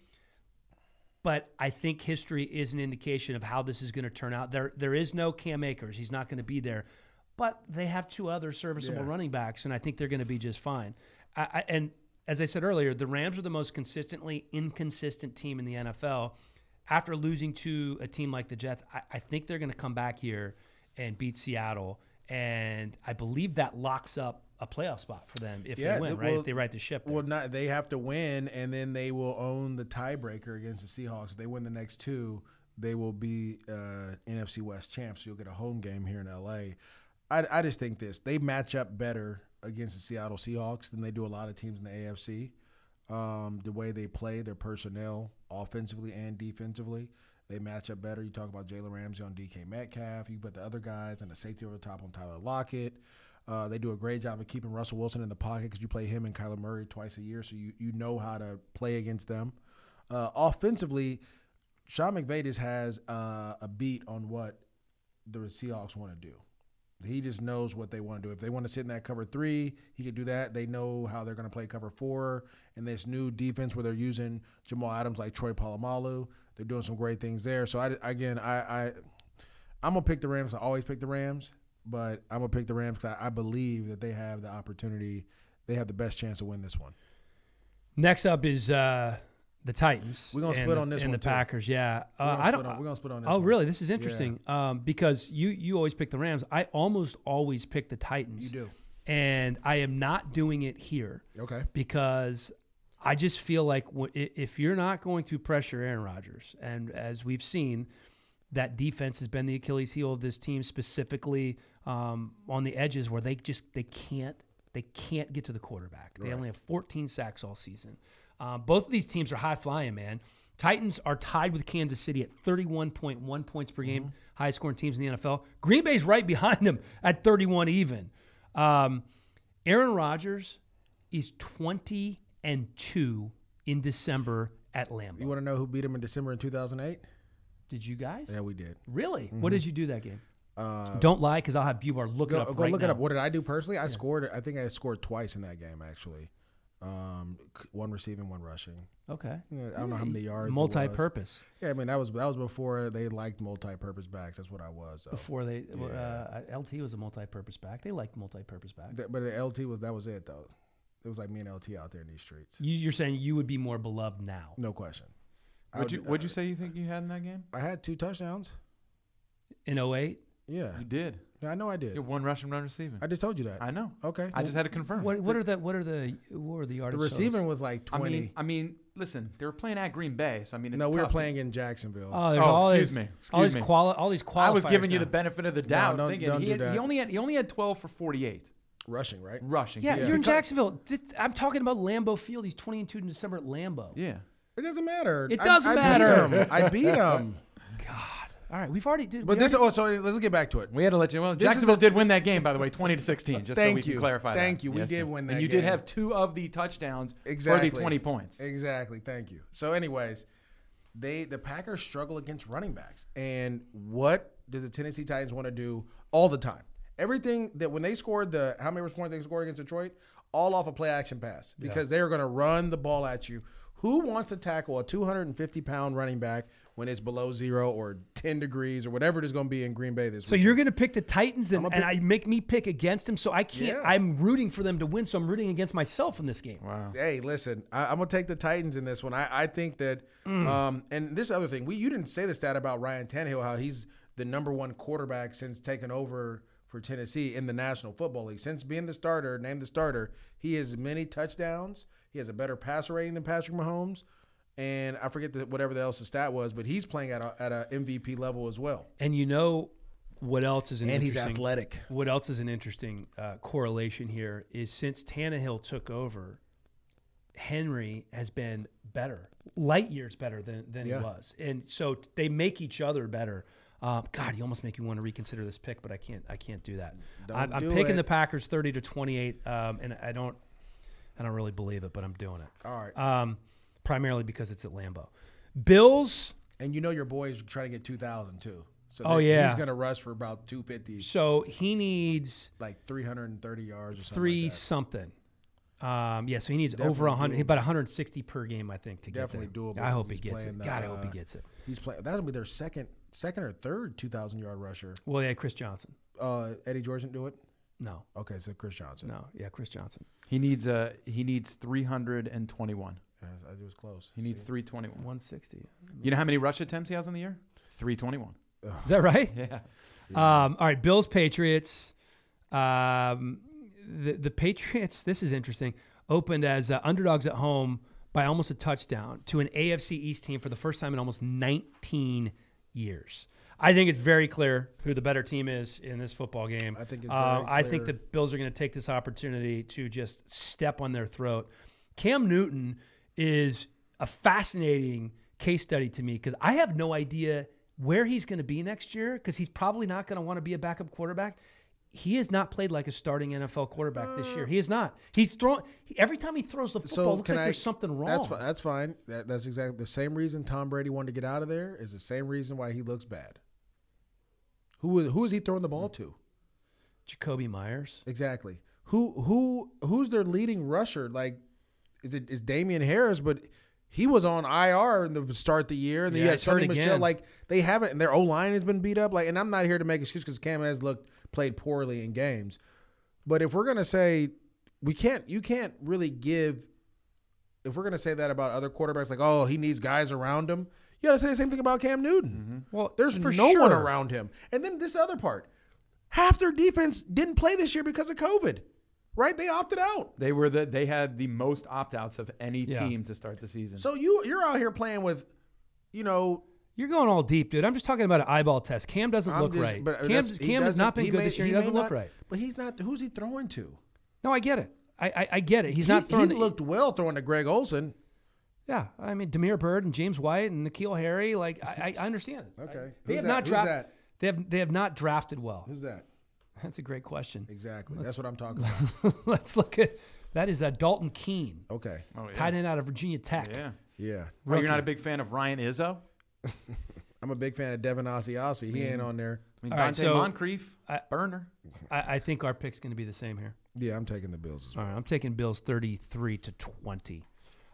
but I think history is an indication of how this is going to turn out. There, there is no Cam Akers. He's not going to be there, but they have two other serviceable Yeah. running backs, and I think they're going to be just fine. I, I, and as I said earlier, the Rams are the most consistently inconsistent team in the NFL. After losing to a team like the Jets, I, I think they're going to come back here and beat Seattle, and I believe that locks up a playoff spot for them if Yeah, they win, right? well- if they right the ship. Well, not they have to win, and then they will own the tiebreaker against the Seahawks. If they win the next two, they will be uh, NFC West champs. So you'll get a home game here in LA. I, I just think this they match up better against the Seattle Seahawks than they do a lot of teams in the AFC. Um, the way they play, their personnel, offensively and defensively, they match up better. You talk about Jalen Ramsey on DK Metcalf. You put the other guys and the safety over the top on Tyler Lockett. Uh, they do a great job of keeping Russell Wilson in the pocket because you play him and Kyler Murray twice a year, so you, you know how to play against them. Uh, offensively, Sean McVay just has uh, a beat on what the Seahawks want to do. He just knows what they want to do. If they want to sit in that cover three, he could do that. They know how they're going to play cover four. And this new defense where they're using Jamal Adams like Troy Polamalu, they're doing some great things there. So I again, I, I I'm gonna pick the Rams. I always pick the Rams, but I'm gonna pick the Rams because I, I believe that they have the opportunity. They have the best chance to win this one. Next up is uh, the Titans. We're gonna split the- on this and one, the too. Packers. Yeah, uh, I don't. on- we're gonna split on this Oh, one. really? This is interesting um, because you you always pick the Rams. I almost always pick the Titans. You do. and I am not doing it here Okay. because I just feel like i- if you're not going to pressure Aaron Rodgers, and as we've seen, that defense has been the Achilles heel of this team, specifically um, on the edges where they just they can't they can't get to the quarterback. They Right. only have 14 sacks all season. Um, both of these teams are high flying, man. Titans are tied with Kansas City at 31.1 points per game, highest scoring teams in the NFL. Green Bay's right behind them at 31 even. Um, Aaron Rodgers is 20 and 2 in December at Lambeau. You want to know who beat him in December in 2008? did you guys? Yeah, we did. Really? What did you do that game? Uh, Don't lie, because I'll have Bubar look go it up go right look now. it up. What did I do personally? I scored. I think I scored twice in that game actually. Um, one receiving, one rushing. Okay. Yeah, I don't know how many yards. it was. Multi-purpose. Yeah, I mean that was that was before they liked multi-purpose backs. That's what I was. So. Before they, Yeah. uh, LT was a multi-purpose back. They liked multi-purpose back. But the LT was that was it though. It was like me and LT out there in these streets. You, you're saying you would be more beloved now No question. I What'd you would- What'd you say you think you had in that game? I had two touchdowns. in 08? Yeah, You did. Yeah, I know I You did. one rushing, one receiving. I just told you that. I know. okay. I just had to confirm. What, what are the what are the what are the the yards? receiving was like I twenty. mean, I mean, listen, they were playing at Green Bay, so I mean, it's no, we were tough. playing in Jacksonville. Oh, there's Oh, all excuse these, me. all Excuse these me. quali- all these qualifiers. I was giving you the now. benefit of the doubt, don't- thinking don't he, do had, that. he only had he only had 12 for 48 rushing, right? rushing. Yeah, Yeah. you're in Jacksonville. Th- I'm talking about Lambeau Field. He's 22 in December at Lambeau. Yeah. It doesn't matter. It doesn't I, matter. Beat him. I beat him. God. All right, we've already did. But this. already- Oh, so let's get back to it. We had to let you. Well, This Jacksonville the- did win that game, by the way, 20 to 16. Just so Thank we can you. clarify that. Thank you. We Yes, did sir. win And that you did have two of the touchdowns Exactly. for the 20 points. Exactly. Thank you. So, anyways, they the Packers struggle against running backs, and what do the Tennessee Titans want to do all the time? Everything that when they scored the how many points they scored against Detroit, all off a play action pass because they are going to run the ball at you. Who wants to tackle a 250 pound running back when it's below zero or 10 degrees or whatever it is going to be in Green Bay this week. so week? you're going to pick the Titans, and, I'm and I make me pick against them. So I can't. Yeah. I'm rooting for them to win. So I'm rooting against myself in this game. Wow. Hey, listen, I, I'm gonna take the Titans in this one. I, I think that, um, and this other thing, we you didn't say the stat about Ryan Tannehill, how he's the number one quarterback since taking over for Tennessee in the National Football League. Since being the starter, named the starter, he has many touchdowns. He has a better passer rating than Patrick Mahomes, and I forget the, whatever the else the stat was, but he's playing at a, at a MVP level as well, And you know what else is an and he's interesting- athletic. What else is an interesting uh, correlation here is since Tannehill took over, Henry has been better, light years better than, than Yeah. he was, and so they make each other better. Uh, God, you almost make me want to reconsider this pick, but I can't. I can't do that. Don't I'm, I'm do picking it. the Packers thirty to twenty-eight, um, and I don't. I don't really believe it, but I'm doing it. All right, Um, primarily because it's at Lambeau. Bills. and you know your boy's trying to get 2,000 too. So Oh, yeah. he's gonna rush for about 250, So he needs like 330 yards or something. three like something. Um, yeah, so he needs Definitely over 100, doable. about 160 per game, I think, to Definitely get there. doable I hope he gets it. playing the, God, I hope he uh, gets it. He's playing. That'll be their second, second or third two thousand yard rusher. Well, yeah, Chris Johnson. Uh, Eddie George didn't do it. No, Okay, so Chris Johnson. no, yeah, Chris Johnson. He needs uh he needs 321. Yes, I was close. He needs See? 321. 160. You know how many rush attempts he has in the year? 321. Is that right? Yeah. Um, all right, Bills Patriots. Um, the the Patriots. This is interesting. Opened as uh, underdogs at home by almost a touchdown to an AFC East team for the first time in almost 19 years. I think it's very clear who the better team is in this football game. I think it's Uh, very I think the. Bills are going to take this opportunity to just step on their throat. Cam Newton is a fascinating case study to me because I have no idea where he's going to be next year because he's probably not going to want to be a backup quarterback. He has not played like a starting NFL quarterback this year. He has not. He's thrown he, every time he throws the football. So it looks like I- there's something wrong. That's fine. That's fine. That, that's exactly the same reason Tom Brady wanted to get out of there. Is the same reason why he looks bad. Who is who is he throwing the ball to? Jakobi Meyers. Exactly. Who who who's their leading rusher? Like, is it is Damien Harris? But he was on IR in the start of the year, and then Yeah, you had he's hurt Sony Michel. again. Like they haven't, and their O line has been beat up. Like, and I'm not here to make excuses because Cam has looked played poorly in games. But if we're gonna say we can't, you can't really give. If we're gonna say that about other quarterbacks, like oh he needs guys around him, you gotta say the same thing about Cam Newton. Mm-hmm. Well, There's for no one around him. And then this other part, half their defense didn't play this year because of COVID. Right? They opted out. They were the they had the most opt-outs of any Yeah. team to start the season. So you you're out here playing with, you know, You're going all deep, dude. I'm just talking about an eyeball test. Cam doesn't I'm look just- right. but Cam, Cam has doesn't- been good may- this year. He, may doesn't look not- right. But he's not. Who's he throwing to? No, I get it. I I, I get it. He's he, not throwing. He the- looked well throwing to Greg Olsen. Yeah, I mean Damiere Byrd and James White and N'Keal Harry. Like I, I understand it. Okay. They Who's have that? not drafted. that? They have they have not drafted well. Who's that? That's a great question. Exactly. That's what I'm talking about. Let's look at that. Is uh, Dalton Keene, Okay. oh, yeah. tight end out of Virginia Tech. Yeah. Yeah. Oh, you're not a big fan of Ryan Izzo? I'm a big fan of Devin Asiasi. He ain't on there. I mean, All right, Donte so- Moncrief, I- burner. I, I think our pick's going to be the same here. Yeah, I'm taking the Bills as well. All right, I'm taking Bills 33 to 20.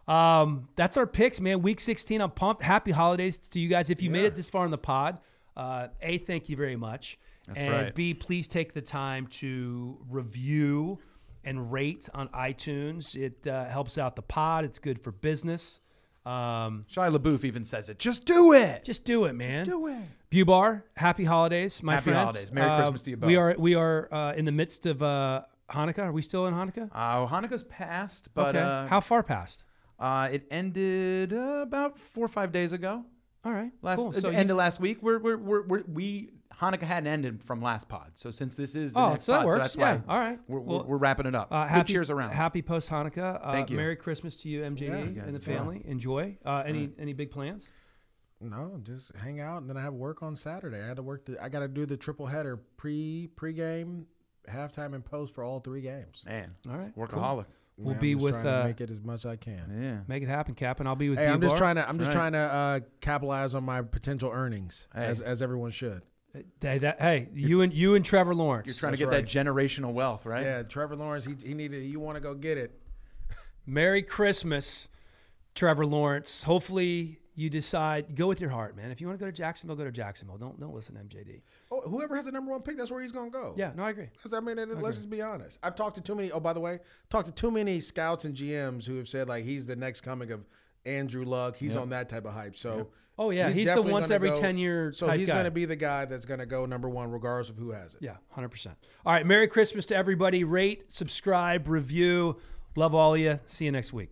Um, that's our picks, man. Week 16. I'm pumped. Happy holidays to you guys. If you made it this far in the pod, uh, A, thank you very much. That's and right. B, please take the time to review and rate on iTunes. It uh, helps out the pod. It's good for business. Um, Shia LaBeouf even says it. Just do it. just do it, man. do it. Bubar, happy holidays, my Happy friends. holidays. Merry Uh, Christmas to you We are we are uh, in the midst of uh, Hanukkah. Are we still in Hanukkah? Uh, Hanukkah's passed, but okay. uh, How far past? uh, it ended uh, about four or five days ago. All right. Last cool. So end of last week. We're, we're, we're, we're, we Hanukkah hadn't ended from last pod, so since this is the Oh, next so that pod, works. so that's yeah. why All right. we're, Well, we're, we're wrapping it up. uh, Good happy, cheers around. Happy post Hanukkah. Uh, Thank you. Merry Christmas to you, MJD, Yeah, you and the as well. family. Enjoy. Uh, any any big plans? No, just hang out, and then I have work on Saturday. I had to work. The, I got to do the triple header pre pregame, halftime, and post for all three games. Man, All right. workaholic. We'll Man, be I'm just with, trying to uh, make it as much as I can. Yeah. Make it happen, Cap, and I'll be with Hey, you. I'm just trying to. I'm just Right. trying to uh, capitalize on my potential earnings, Hey. as as everyone should. Hey, that, hey, you and you and Trevor Lawrence. You're trying to get right. that generational wealth, right? Yeah, Trevor Lawrence. He he needed. You want to go get it? Merry Christmas, Trevor Lawrence. Hopefully you decide go with your heart, man. If you want to go to Jacksonville, go to Jacksonville. Don't don't listen to MJD. Oh, whoever has the number one pick, that's where he's gonna go. Yeah, no, I agree. Because I mean, it- let's just be honest. I've talked to too many. Oh, by the way, talked to too many scouts and GMs who have said like he's the next coming of Andrew Luck. He's on that type of hype. So Oh yeah, he's, the definitely once every go- ten year So he's going to be the guy that's going to go number one, regardless of who has it. Yeah, 100%. All right, Merry Christmas to everybody. Rate, subscribe, review. Love all of you. See you next week.